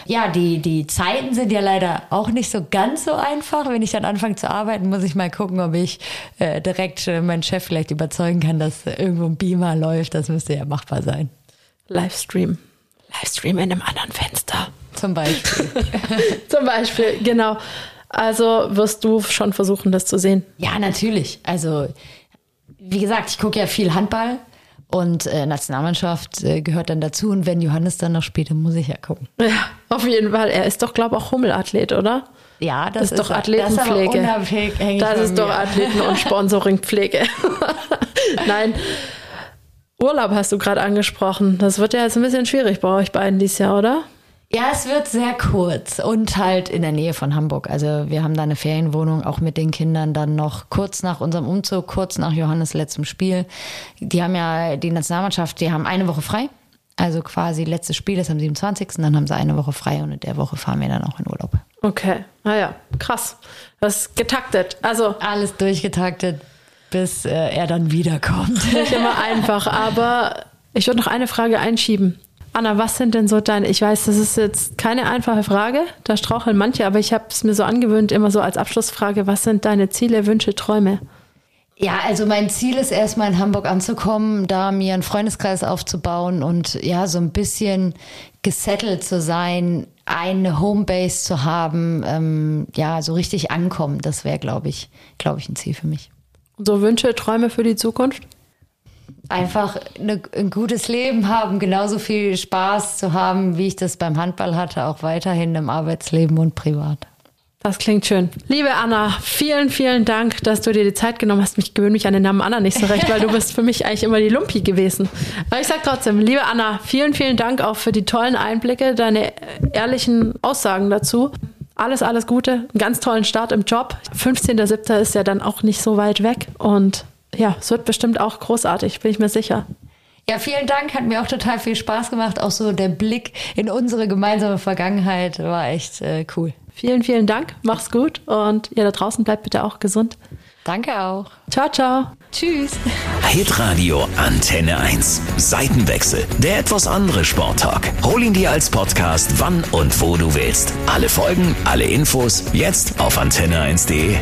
Ja, die, die Zeiten sind ja leider auch nicht so ganz so einfach. Wenn ich dann anfange zu arbeiten, muss ich mal gucken, ob ich äh, direkt äh, meinen Chef vielleicht überzeugen kann, dass äh, irgendwo ein Beamer läuft. Das müsste ja machbar sein. Livestream. Livestream in einem anderen Fenster. Zum Beispiel. Zum Beispiel, genau. Also wirst du schon versuchen, das zu sehen. Ja, natürlich. Also, wie gesagt, ich gucke ja viel Handball und äh, Nationalmannschaft äh, gehört dann dazu. Und wenn Johannes dann noch spielt, dann muss ich ja gucken. Ja, auf jeden Fall. Er ist doch, glaube ich, auch Hummelathlet, oder? Ja, das, ist doch Athletenpflege. Das ist, das ist doch Athleten- und Sponsoringpflege. Nein. Urlaub hast du gerade angesprochen. Das wird ja jetzt ein bisschen schwierig bei euch beiden dieses Jahr, oder? Ja, es wird sehr kurz und halt in der Nähe von Hamburg. Also wir haben da eine Ferienwohnung, auch mit den Kindern dann noch kurz nach unserem Umzug, kurz nach Johannes letztem Spiel. Die haben ja die Nationalmannschaft, die haben eine Woche frei. Also quasi letztes Spiel ist am 27. Dann haben sie eine Woche frei und in der Woche fahren wir dann auch in Urlaub. Okay, naja, krass. Das ist getaktet. Also Alles durchgetaktet, bis äh, er dann wiederkommt. nicht immer einfach, aber ich würde noch eine Frage einschieben. Anna, was sind denn so deine, ich weiß, das ist jetzt keine einfache Frage, da straucheln manche, aber ich habe es mir so angewöhnt, immer so als Abschlussfrage, was sind deine Ziele, Wünsche, Träume? Ja, also mein Ziel ist erstmal in Hamburg anzukommen, da mir einen Freundeskreis aufzubauen und ja, so ein bisschen gesettelt zu sein, eine Homebase zu haben, ähm, ja, so richtig ankommen. Das wäre, glaube ich, glaube ich, ein Ziel für mich. So Wünsche, Träume für die Zukunft? Einfach eine, ein gutes Leben haben, genauso viel Spaß zu haben, wie ich das beim Handball hatte, auch weiterhin im Arbeitsleben und privat. Das klingt schön. Liebe Anna, vielen, vielen Dank, dass du dir die Zeit genommen hast. Mich gewöhne mich an den Namen Anna nicht so recht, weil du bist für mich eigentlich immer die Lumpi gewesen. Aber ich sag trotzdem, liebe Anna, vielen, vielen Dank auch für die tollen Einblicke, deine ehrlichen Aussagen dazu. alles, alles Gute. Einen ganz tollen Start im Job. 15.07. ist ja dann auch nicht so weit weg. Und ja, es wird bestimmt auch großartig, bin ich mir sicher. Ja, vielen Dank. Hat mir auch total viel Spaß gemacht. Auch so der Blick in unsere gemeinsame Vergangenheit war echt äh, cool. Vielen, vielen Dank. Mach's gut. Und ihr da draußen bleibt bitte auch gesund. Danke auch. Ciao, ciao. Tschüss. Hitradio Antenne 1. Seitenwechsel. Der etwas andere Sporttalk. Hol ihn dir als Podcast, wann und wo du willst. Alle Folgen, alle Infos, jetzt auf antenne1.de.